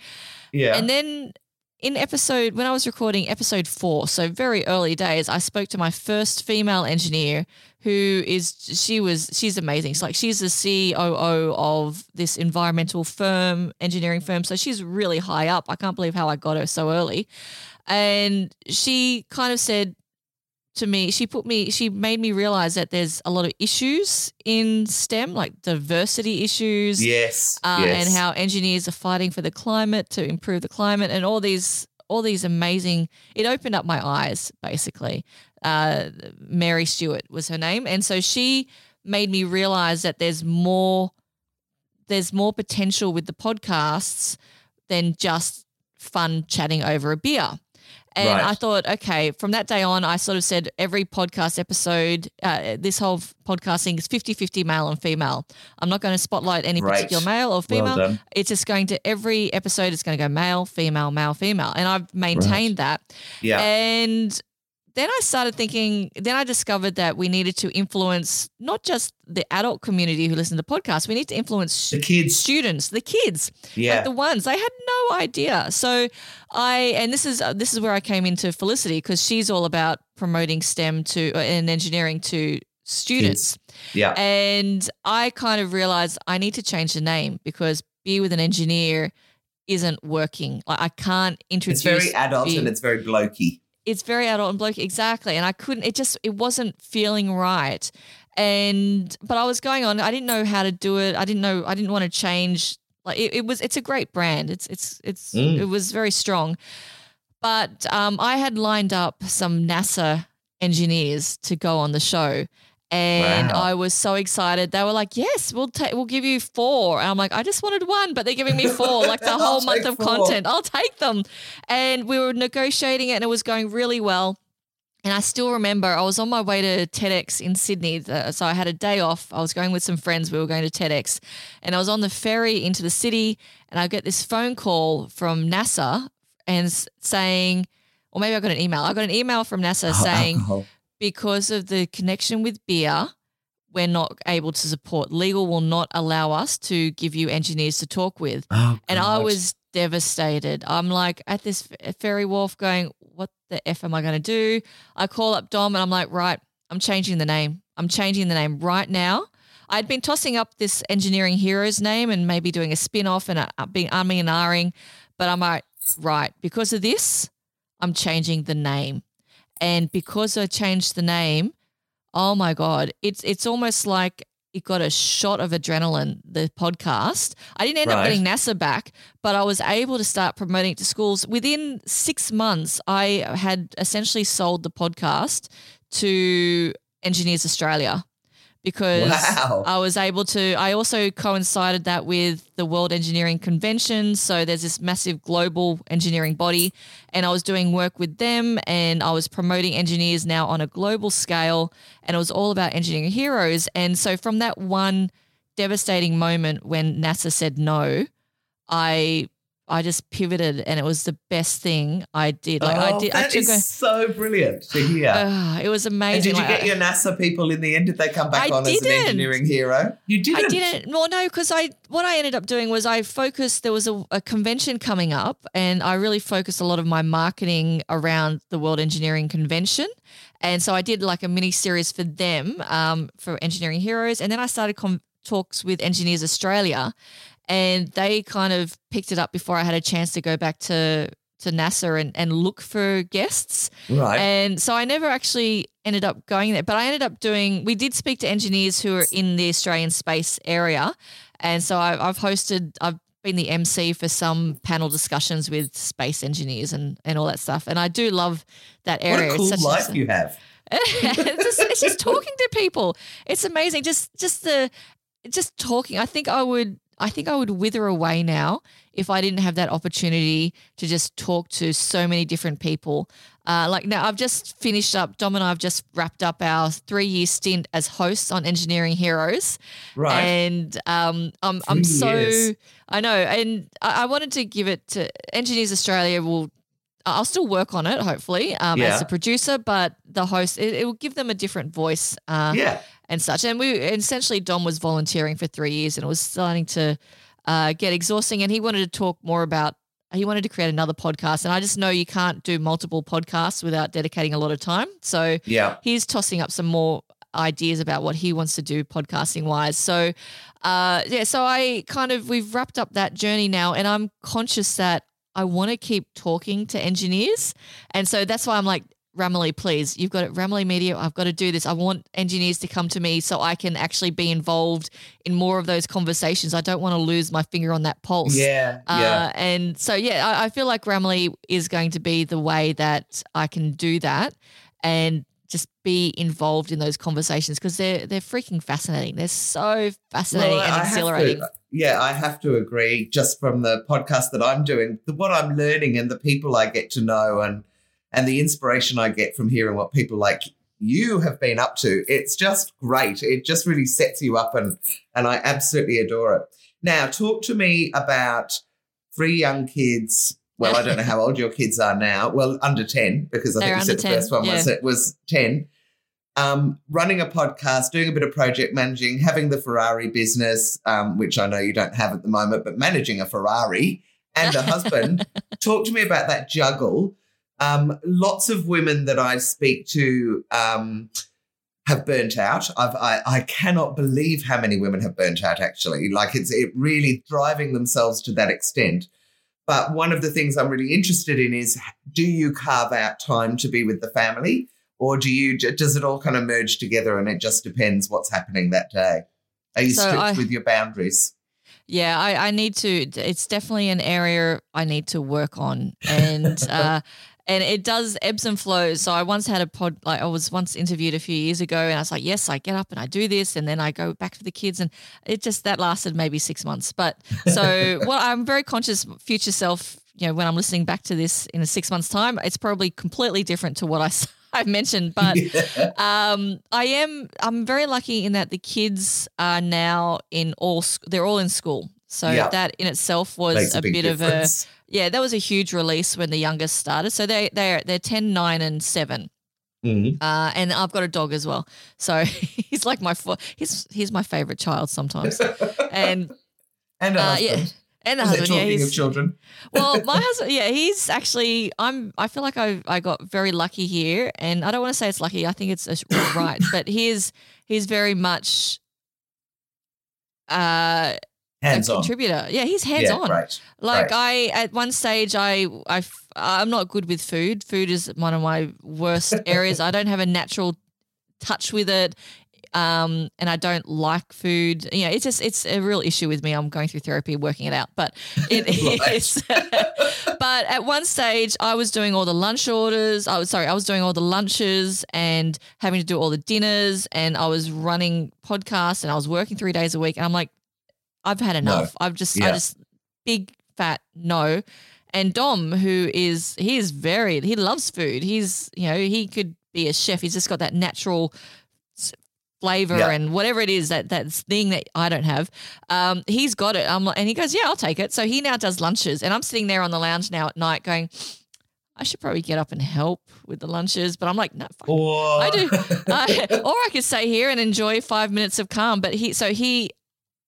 yeah. And then in episode, when I was recording episode four, so very early days, I spoke to my first female engineer who is, she was, she's amazing. She's like, she's the COO of this environmental firm, engineering firm. So she's really high up. I can't believe how I got her so early. And she kind of said, to me, she put me, she made me realize that there's a lot of issues in STEM, like diversity issues, yes. uh, yes. and how engineers are fighting for the climate to improve the climate and all these all these amazing it opened up my eyes basically uh, mary stewart was her name and so she made me realize that there's more there's more potential with the podcasts than just fun chatting over a beer and Right. I thought, okay, from that day on, I sort of said every podcast episode, uh, this whole podcasting is 50 50 male and female. I'm not going to spotlight any Right. particular male or female. done. it's just going to every episode, it's going to go male, female, male, female. And I've maintained that. Yeah. And then I started thinking, then I discovered that we needed to influence not just the adult community who listen to podcasts, we need to influence the kids. students, the kids Yeah. like the ones they had no idea. So I and this is uh, this is where I came into Felicity because she's all about promoting STEM to uh, and engineering to students. yeah. And I kind of realized I need to change the name because beer with an engineer isn't working. Like I can't introduce. It's very adult Be- and it's very blokey. It's very adult and bloke exactly. And i couldn't it just it wasn't feeling right. And but i was going on i didn't know how to do it. I didn't know i didn't want to change. Like it, it was it's a great brand. It's it's it's Mm. it was very strong. But um, i had lined up some nasa engineers to go on the show and Wow. I was so excited. They were like, "Yes, we'll take, we'll give you four. And I'm like, "I just wanted one, but they're giving me four, like the [laughs] whole month of four. content. I'll take them." And we were negotiating it, and it was going really well. And I still remember I was on my way to TEDx in Sydney. So I had a day off. I was going with some friends. We were going to TEDx. And I was on the ferry into the city. And I get this phone call from NASA and saying, or maybe I got an email. I got an email from NASA oh, saying, Alcohol. Because of the connection with beer, we're not able to support. Legal will not allow us to give you engineers to talk with. Oh, And I was devastated. I'm like at this ferry wharf going, what the F am I going to do? I call up Dom and I'm like, right, I'm changing the name. I'm changing the name right now. I'd been tossing up this engineering heroes name and maybe doing a spin off and uh, being umming and ahhing, but I'm like, right, because of this, I'm changing the name. And because I changed the name, oh my God, it's it's almost like it got a shot of adrenaline, the podcast. I didn't end up getting NASA back, but I was able to start promoting it to schools. Within six months, I had essentially sold the podcast to Engineers Australia because Wow. I was able to. I also coincided that with the World Engineering Convention. So there's this massive global engineering body, and I was doing work with them and I was promoting engineers now on a global scale. And it was all about engineering heroes. And so from that one devastating moment when NASA said no, I I just pivoted, and it was the best thing I did. Like I Oh, did. I that took is a, so brilliant to hear. [sighs] Ah, it was and amazing. did you Like, get your NASA people in the end? Did they come back I on as an didn't. engineering hero? You didn't. I didn't. Well, no, because I what I ended up doing was I focused. There was a, a convention coming up, and I really focused a lot of my marketing around the World Engineering Convention. And so I did like a mini series for them um, for Engineering Heroes, and then I started com- talks with Engineers Australia, and they kind of picked it up before I had a chance to go back to to NASA and, and look for guests. Right. And so I never actually ended up going there, but I ended up doing, we did speak to engineers who are in the Australian space area. And so I, I've hosted, I've been the MC for some panel discussions with space engineers and, and all that stuff. And I do love that area. what a cool It's life you have. [laughs] it's, just, it's just talking to people. It's amazing. Just just the just talking. I think I would I think I would wither away now if I didn't have that opportunity to just talk to so many different people. Uh, like now, I've just finished up. Dom and I have just wrapped up our three-year stint as hosts on Engineering Heroes, Right. and um, I'm I'm so years. I know, and I, I wanted to give it to Engineers Australia. Will I'll still work on it, hopefully, um, Yeah. as a producer, but the host it, it will give them a different voice uh, yeah. And such. And we essentially Dom was volunteering for three years, and it was starting to uh, get exhausting. And he wanted to talk more about. He wanted to create another podcast, and I just know you can't do multiple podcasts without dedicating a lot of time. So Yeah. he's tossing up some more ideas about what he wants to do podcasting wise. So, uh, yeah, so I kind of, we've wrapped up that journey now, and I'm conscious that I want to keep talking to engineers. And so that's why I'm like, Ramaley, please, you've got it, Ramaley Media. I've got to do this. I want engineers to come to me so I can actually be involved in more of those conversations. I don't want to lose my finger on that pulse. Yeah. Uh, yeah. and so, yeah, I, I feel like Ramaley is going to be the way that I can do that and just be involved in those conversations because they're they're freaking fascinating. They're so fascinating Well, and exhilarating. yeah, I have to agree. Just from the podcast that I'm doing, the, what I'm learning and the people I get to know, and and the inspiration I get from hearing what people like you have been up to, it's just great. It just really sets you up, and and I absolutely adore it. Now, talk to me about three young kids. Well, I don't know how old your kids are now. Well, under ten, because I They're think you said under the first one was it was ten um, running a podcast, doing a bit of project managing, having the Ferrari business, um, which I know you don't have at the moment, but managing a Ferrari and a husband. [laughs] Talk to me about that juggle. Um, lots of women that I speak to um, have burnt out. I've, I, I cannot believe how many women have burnt out. Actually, like it's it really driving themselves to that extent. But one of the things I'm really interested in is do you carve out time to be with the family? or do you does it all kind of merge together and it just depends what's happening that day are you So strict I- with your boundaries Yeah, I, I need to. It's definitely an area I need to work on, and [laughs] uh, and it does ebbs and flows. So I once had a pod, like I was once interviewed a few years ago, and I was like, yes, I get up and I do this, and then I go back for the kids, and it just that lasted maybe six months. But so [laughs] what I'm very conscious, future self. You know, when I'm listening back to this in a six months time, it's probably completely different to what I [laughs] I've mentioned, but um, I am. I'm very lucky in that the kids are now in all. They're all in school, so Yeah. that in itself was Makes a, bit difference. of a yeah. That was a huge release when the youngest started. So they they're they're 10, 9, and seven. Mhm. Uh, and I've got a dog as well, so [laughs] he's like my fo- he's he's my favorite child sometimes, and [laughs] and uh, yeah, and the Is husband, yeah, he's, of children well, [laughs] my husband, yeah, he's actually. I'm. I feel like I I got very lucky here, and I don't want to say it's lucky. I think it's a, right, but he's he's very much uh, hands a on contributor. Yeah, he's hands yeah on. right Like right. I, at one stage, I, I, I'm not good with food. Food is one of my worst [laughs] areas. I don't have a natural touch with it. Um, and I don't like food. You know, it's just it's a real issue with me. I'm going through therapy, working it out. But it [laughs] is. [laughs] But at one stage, I was doing all the lunch orders. I was sorry, I was doing all the lunches and having to do all the dinners, and I was running podcasts, and I was working three days a week. And I'm like, I've had enough. I've just, I Yeah. just big fat no. And Dom, who is he is very, He loves food. He's you know he could be a chef. He's just got that natural flavor Yeah. and whatever it is that that thing that I don't have. Um, he's got it. I'm like, and he goes, yeah, I'll take it. So he now does lunches, and I'm sitting there on the lounge now at night going. I should probably get up and help with the lunches, but I'm like, no, fuck I do. I, [laughs] or I could stay here and enjoy five minutes of calm. But he, so he,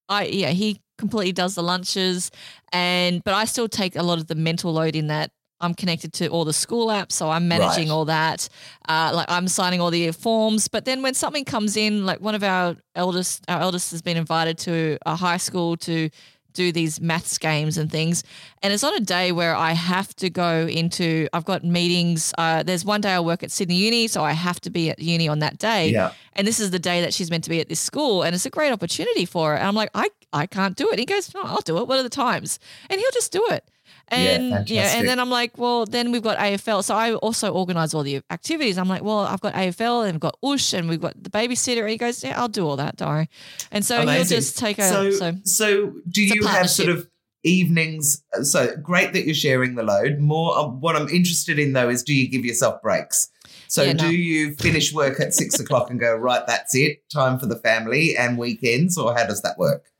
I yeah, he completely does the lunches, and but I still take a lot of the mental load in that. I'm connected to all the school apps, so I'm managing Right. all that. Uh, like I'm signing all the forms. But then when something comes in, like one of our eldest, our eldest has been invited to a high school to do these maths games and things. And it's on a day where I have to go into, I've got meetings. Uh, there's one day I work at Sydney Uni, so I have to be at uni on that day. Yeah. And this is the day that she's meant to be at this school. And it's a great opportunity for her. And I'm like, I, I can't do it. He goes, no, I'll do it. What are the times? And he'll just do it. And yeah, fantastic. and then I'm like, well, then we've got AFL. So I also organize all the activities. I'm like, well, I've got AFL and we've got USH and we've got the babysitter. And he goes, yeah, I'll do all that, worry. And so he'll just take a. So, so so, do you have sort of evenings? So great that you're sharing the load. More, uh, what I'm interested in though is, do you give yourself breaks? So, Yeah, no. do you finish work at six o'clock and go right? That's it. Time for the family and weekends, or how does that work?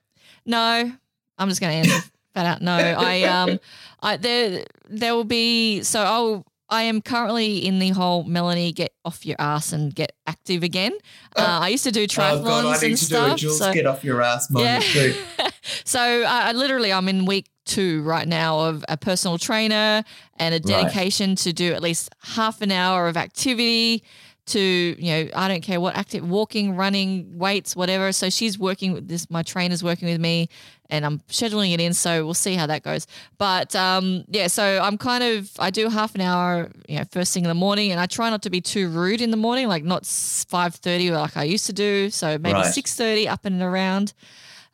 No, I'm just going to answer that out. No, I um, I there there will be so I'll. I am currently in the whole Melanie get off your ass and get active again. Uh, I used to do triathlons oh God, I need and to stuff. do a Jules so, get off your ass moment too. [laughs] so uh, I literally I'm in week two right now of a personal trainer and a dedication to do at least half an hour of activity to you know I don't care what active walking running weights whatever so she's working with this my trainer's working with me and I'm scheduling it in so we'll see how that goes but um yeah so I'm kind of I do half an hour you know first thing in the morning and I try not to be too rude in the morning like not 5:30 like I used to do so maybe Right. 6:30 up and around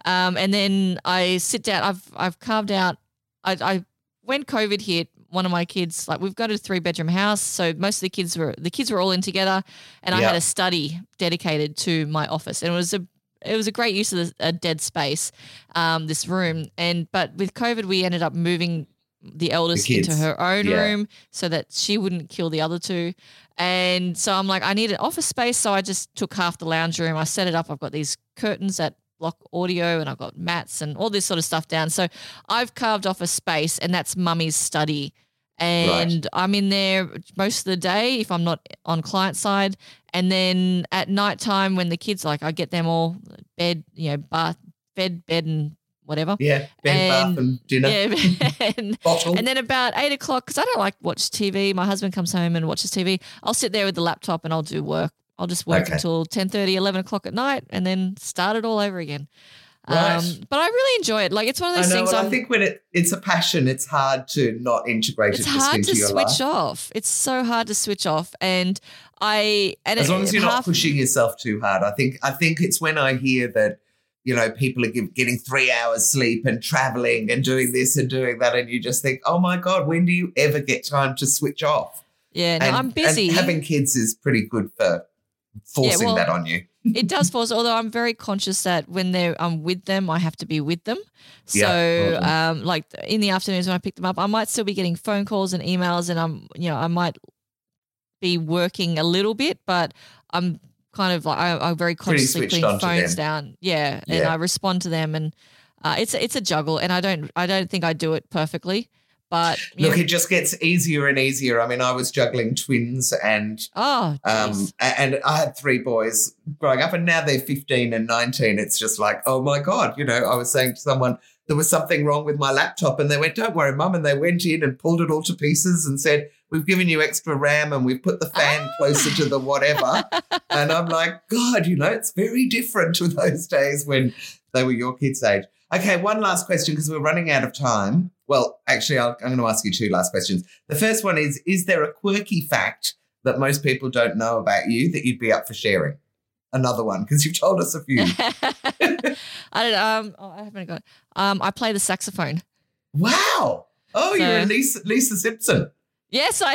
um, and then I sit down. I've I've carved out. I, I when COVID hit, one of my kids like we've got a three bedroom house, so most of the kids were the kids were all in together, and I Yeah. had a study dedicated to my office, and it was a it was a great use of the, a dead space, um, this room. And but with COVID, we ended up moving the eldest kids. into her own Yeah. room so that she wouldn't kill the other two. And so I'm like, I need an office space. So I just took half the lounge room. I set it up. I've got these curtains that block audio and I've got mats and all this sort of stuff down. So I've carved off a space and that's mummy's study. And I'm in there most of the day if I'm not on client side. And then at night time when the kids like I get them all bed, you know, bath, bed, bed and whatever. Yeah, bed, And- bath, and dinner. Yeah. [laughs] and Bottle. and then about eight o'clock, because I don't like watch TV. My husband comes home and watches TV. I'll sit there with the laptop and I'll do work. I'll just work Okay. until 10 11 o'clock at night and then start it all over again. Right. Um, but I really enjoy it. Like it's one of I those know. things I think when it, it's a passion, it's hard to not integrate it's it hard into to your switch life. off. It's so hard to switch off. And I, and As long as you're not pushing yourself too hard. I think. I think it's when I hear that. You know, people are give, getting three hours sleep and traveling and doing this and doing that, and you just think, "Oh my god, when do you ever get time to switch off?" Yeah, no, and, I'm busy. And having kids is pretty good for forcing well, that on you. It does force although i'm very conscious that when they're i'm with them i have to be with them. So Yeah, um like in the afternoons when i pick them up i might still be getting phone calls and emails and i'm you know i might be working a little bit but i'm kind of like i, I very consciously putting phones down. Yeah, and Yeah. i respond to them and uh, it's it's a juggle and i don't i don't think i do it perfectly but [laughs] Look, know- it just gets easier and easier. I mean, I was juggling twins and oh Um, and I had three boys growing up, and now they're 15 and 19. It's just like, oh my God. You know, I was saying to someone, there was something wrong with my laptop, and they went, don't worry, mum. And they went in and pulled it all to pieces and said, we've given you extra RAM and we've put the fan closer to the whatever. [laughs] and I'm like, God, you know, it's very different to [laughs] those days when they were your kids' age. Okay, one last question because we're running out of time. Well, actually, I'll, I'm going to ask you two last questions. The first one is Is there a quirky fact that most people don't know about you that you'd be up for sharing? Another one, because you've told us a few. [laughs] I don't um oh, I haven't got um I play the saxophone. wow. Oh, you're a Lisa, Lisa Simpson. Yes, I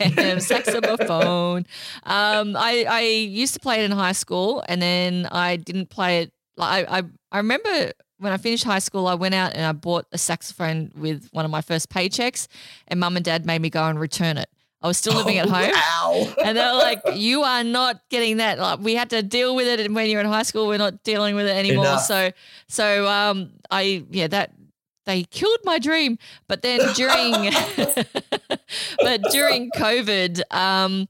am [laughs] saxophone. Um, I I used to play it in high school, and then I didn't play it. Like I I, I remember when I finished high school, I went out and I bought a saxophone with one of my first paychecks, and mum and dad made me go and return it. I was still living at [laughs] Oh, home. Wow. [laughs] And they were like, "You are not getting that. Like, we had to deal with it and when you're in high school. We're not dealing with it anymore." Enough. So, so um, I yeah that they killed my dream. But then during, [laughs] but during COVID, um,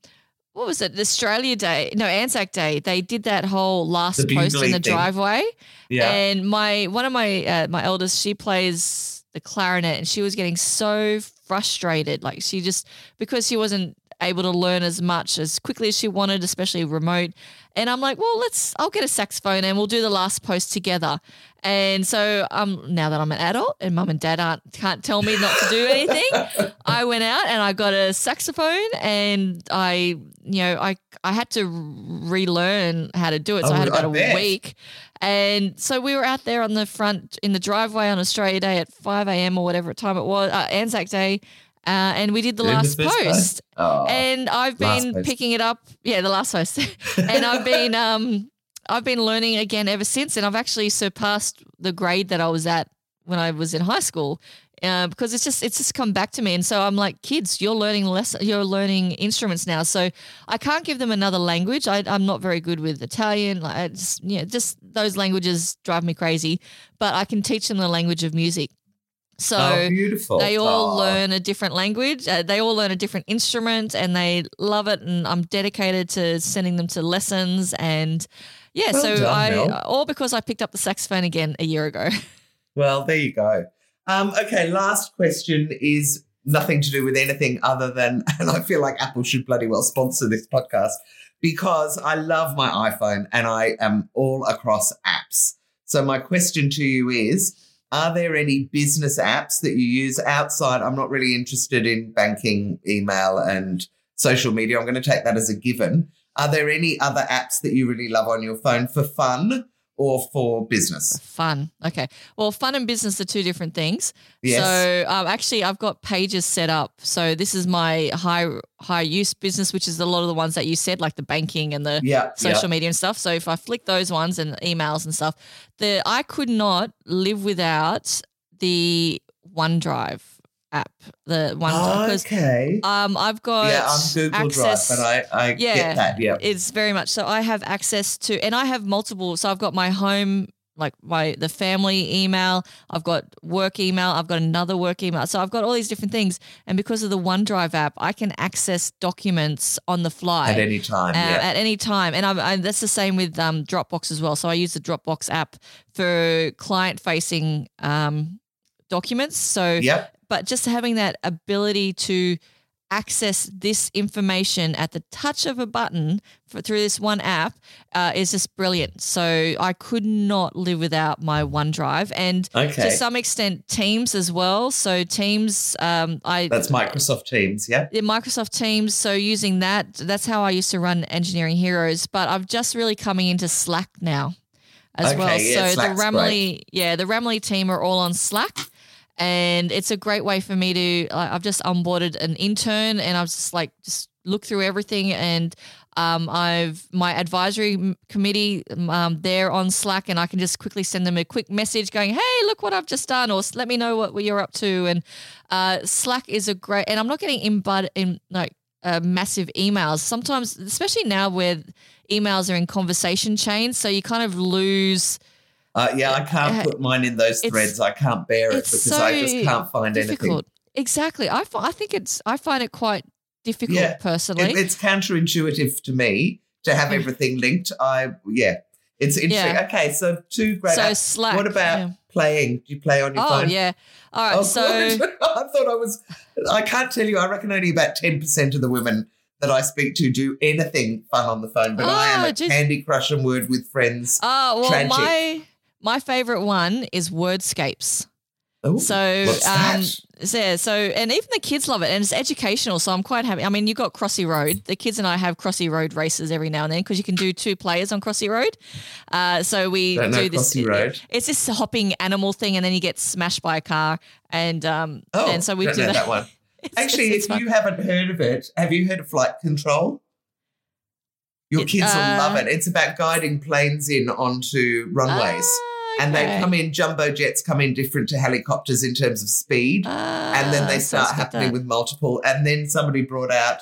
what was it? Australia Day? No, Anzac Day. They did that whole last The post in the thing. driveway. Yeah. And my one of my uh, my eldest, she plays the clarinet, and she was getting so frustrated. Like she just because she wasn't able to learn as much as quickly as she wanted, especially remote. And I'm like, well, let's. I'll get a saxophone, and we'll do the last post together. And so um, now that I'm an adult and mum and dad aren't can't tell me not to do [laughs] anything, I went out and I got a saxophone and I, you know, I I had to relearn how to do it. So Oh, I had I about a bet. week. And so we were out there on the front in the driveway on Australia Day at 5 a.m. or whatever time it was, uh, Anzac Day. Uh, and we did the last first post. Oh. And I've been post. picking it up. Yeah, the last post. [laughs] and I've been um I've been learning again ever since. And I've actually surpassed the grade that I was at when I was in high school. Uh, because it's just it's just come back to me, and so I'm like, kids, you're learning less, you're learning instruments now. So I can't give them another language. I, I'm not very good with Italian. Like, I just yeah, just those languages drive me crazy. But I can teach them the language of music. So oh, beautiful. they all Oh. learn a different language. Uh, they all learn a different instrument, and they love it. And I'm dedicated to sending them to lessons. And yeah, Well so done, I Mel. all because I picked up the saxophone again a year ago. [laughs] Well, there you go. Um, okay, last question is nothing to do with anything other than, [laughs] and I feel like Apple should bloody well sponsor this podcast because I love my iPhone and I am all across apps. So, my question to you is Are there any business apps that you use outside? I'm not really interested in banking, email, and social media. I'm going to take that as a given. Are there any other apps that you really love on your phone for fun or for business? Fun. Okay. Well, fun and business are two different things. Yes. So um, actually, I've got pages set up. So this is my high high use business, which is a lot of the ones that you said, like the banking and the yeah, social media and stuff. So if I flick those ones and emails and stuff, the I could not live without the OneDrive app. The one Oh, okay. um I've got yeah, I'm Google access. Drive, but I, I Yeah. get that. Yeah. It's very much so. I have access to, and I have multiple. So I've got my home, like my the family email. I've got work email. I've got another work email. So I've got all these different things, and because of the OneDrive app, I can access documents on the fly At any time. uh, yeah. at any time. And I'm, I, that's the same with um, Dropbox as well. So I use the Dropbox app for client facing um, documents. So, yep. But just having that ability to access this information at the touch of a button for, through this one app uh, is just brilliant. So I could not live without my OneDrive and Okay. to some extent Teams as well. So Teams, um, I That's Microsoft Teams. Yeah. in Microsoft Teams. So using that, that's how I used to run Engineering Heroes. But I've just really coming into Slack now as Okay, well. yeah, so the Slack's Ramaley, yeah, the Ramaley team are all on Slack. And it's a great way for me to. Like, I've just onboarded an intern, and I've just like just look through everything. And um, I've my advisory committee. Um, they're on Slack, and I can just quickly send them a quick message going, "Hey, look what I've just done," or "Let me know what you're up to." And uh, Slack is a great, and I'm not getting embed in like uh, massive emails. Sometimes, especially now where emails are in conversation chains, so you kind of lose. Uh, yeah, I can't Uh, put mine in those it's- threads. I can't bear it because I just can't find difficult. Exactly. I, I think it's I find it quite difficult Yeah. personally. It, it's counterintuitive to me to have everything linked. I yeah, it's interesting. Yeah. Okay, so two great. so apps. Slack. what about yeah. playing? Do you play on your Oh phone? yeah. All right. Oh, so. [laughs] I thought I was. I can't tell you. I reckon only about ten percent of the women that I speak to do anything fun on the phone. But I am Oh, a geez. Candy Crush and Word with friends. oh well, Tragic. my my favorite one is Wordscapes. Ooh, So what's um, that? so, yeah, so and even the kids love it, and it's educational. So I'm quite happy. I mean, you've got Crossy Road. The kids and I have Crossy Road races every now and then because you can do two players on Crossy Road. Uh, so we Don't know do this. Crossy Road. It's this hopping animal thing, and then you get smashed by a car, and um, Oh, and so we don't do know that. that one. [laughs] It's- Actually, it's- it's if fun. you haven't heard of it, have you heard of Flight Control? Your kids will uh, love it. It's about guiding planes in onto runways. Ah, And they come in, jumbo jets come in different to helicopters in terms of speed. and then Ah, they start happening that. with multiple. And then somebody brought out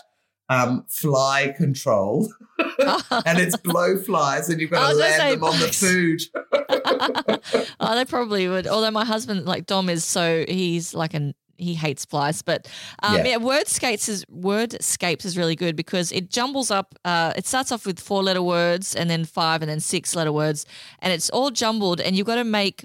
um, fly control, [laughs] and it's blow flies, and you've got to land them on the food. [laughs] oh, they probably would. Although my husband, like Dom, is so he's like an he hates flies, but um, Yeah. yeah. Wordscapes is Wordscapes is really good because it jumbles up. Uh, it starts off with four letter words and then five and then six letter words, and it's all jumbled, and you've got to make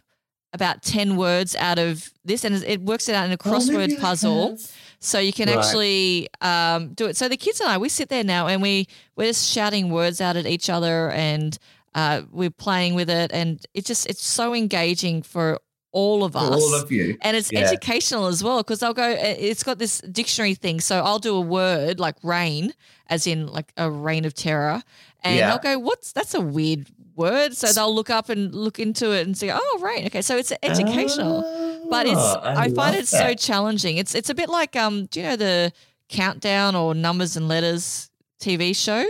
about ten words out of this, and it works it out in a Oh, crossword I puzzle. So you can Right. actually um, do it. So the kids and I, we sit there now and we we're just shouting words out at each other and uh, we're playing with it, and it just it's so engaging for all of us. all of you. and it's Yeah. educational as well because I'll go. It's got this dictionary thing, so I'll do a word like rain, as in like a reign of terror, and Yeah. I'll go, "What's that's a weird word?" So they'll look up and look into it and say, "Oh, rain." Okay, so it's educational but it's Oh, I, find love it so challenging. It's it's a bit like um, do you know the countdown or numbers and letters TV show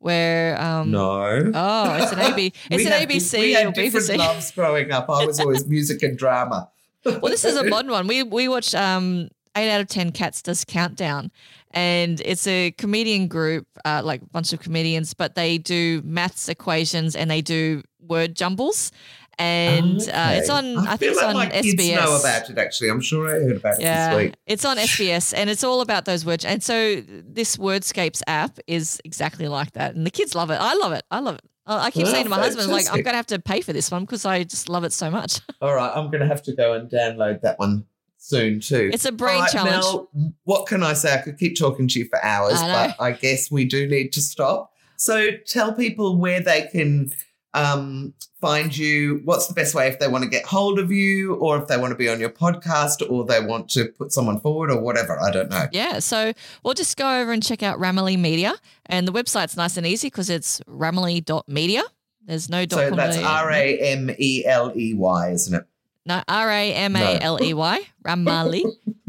where um No. oh it's an AB [laughs] it's an ABC We had or different BBC. loves growing up. I was always music and drama. well, this is a [laughs] modern one. We we watched um eight out of ten cats does countdown, and it's a comedian group, uh, like a bunch of comedians, but they do maths equations and they do word jumbles, and uh, it's on. I, feel think it's like on my SBS. kids know about it. Actually, I'm sure I heard about it Yeah, this week. it's on SBS and it's all about those words. And so this Wordscapes app is exactly like that, and the kids love it. I love it. I love it. I I keep Oh, saying to my husband, like, I'm going to have to pay for this one because I just love it so much. [laughs] All right, I'm going to have to go and download that one soon too. It's a brain All right, challenge. Mel, what can I say? I could keep talking to you for hours, I but I guess we do need to stop. So tell people where they can um, find you. What's the best way if they want to get hold of you, or if they want to be on your podcast, or they want to put someone forward, or whatever? I don't know. Yeah, so we'll just go over and check out Ramaley Media, and the website's nice and easy because it's ramaley.media. There's no dot So that's R A M E L E Y, isn't it? No, R A M A L E Y, [laughs] Ramaley,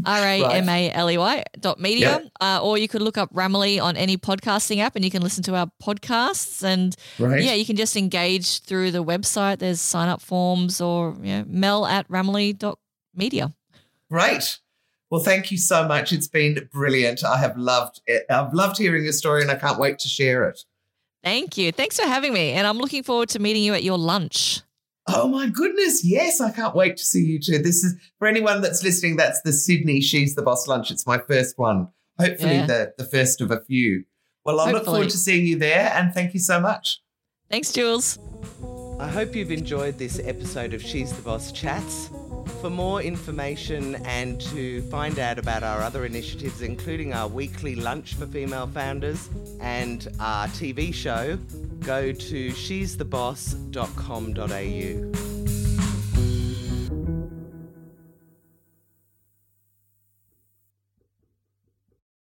R A M A L E Y dot media. Yep. Uh, or you could look up Ramaley on any podcasting app and you can listen to our podcasts. And Right. yeah, you can just engage through the website. There's sign up forms or you know, mel at ramaley dot media. Great. Well, thank you so much. It's been brilliant. I have loved it. I've loved hearing your story, and I can't wait to share it. Thank you. Thanks for having me. And I'm looking forward to meeting you at your lunch. Oh my goodness. Yes, I can't wait to see you too. This is for anyone that's listening, that's the Sydney She's the Boss lunch. It's my first one. Hopefully Yeah. the, the first of a few. Well, I look forward to seeing you there and thank you so much. Thanks, Jules. I hope you've enjoyed this episode of She's the Boss Chats. For more information and to find out about our other initiatives, including our weekly lunch for female founders and our TV show, go to she'stheboss.com.au.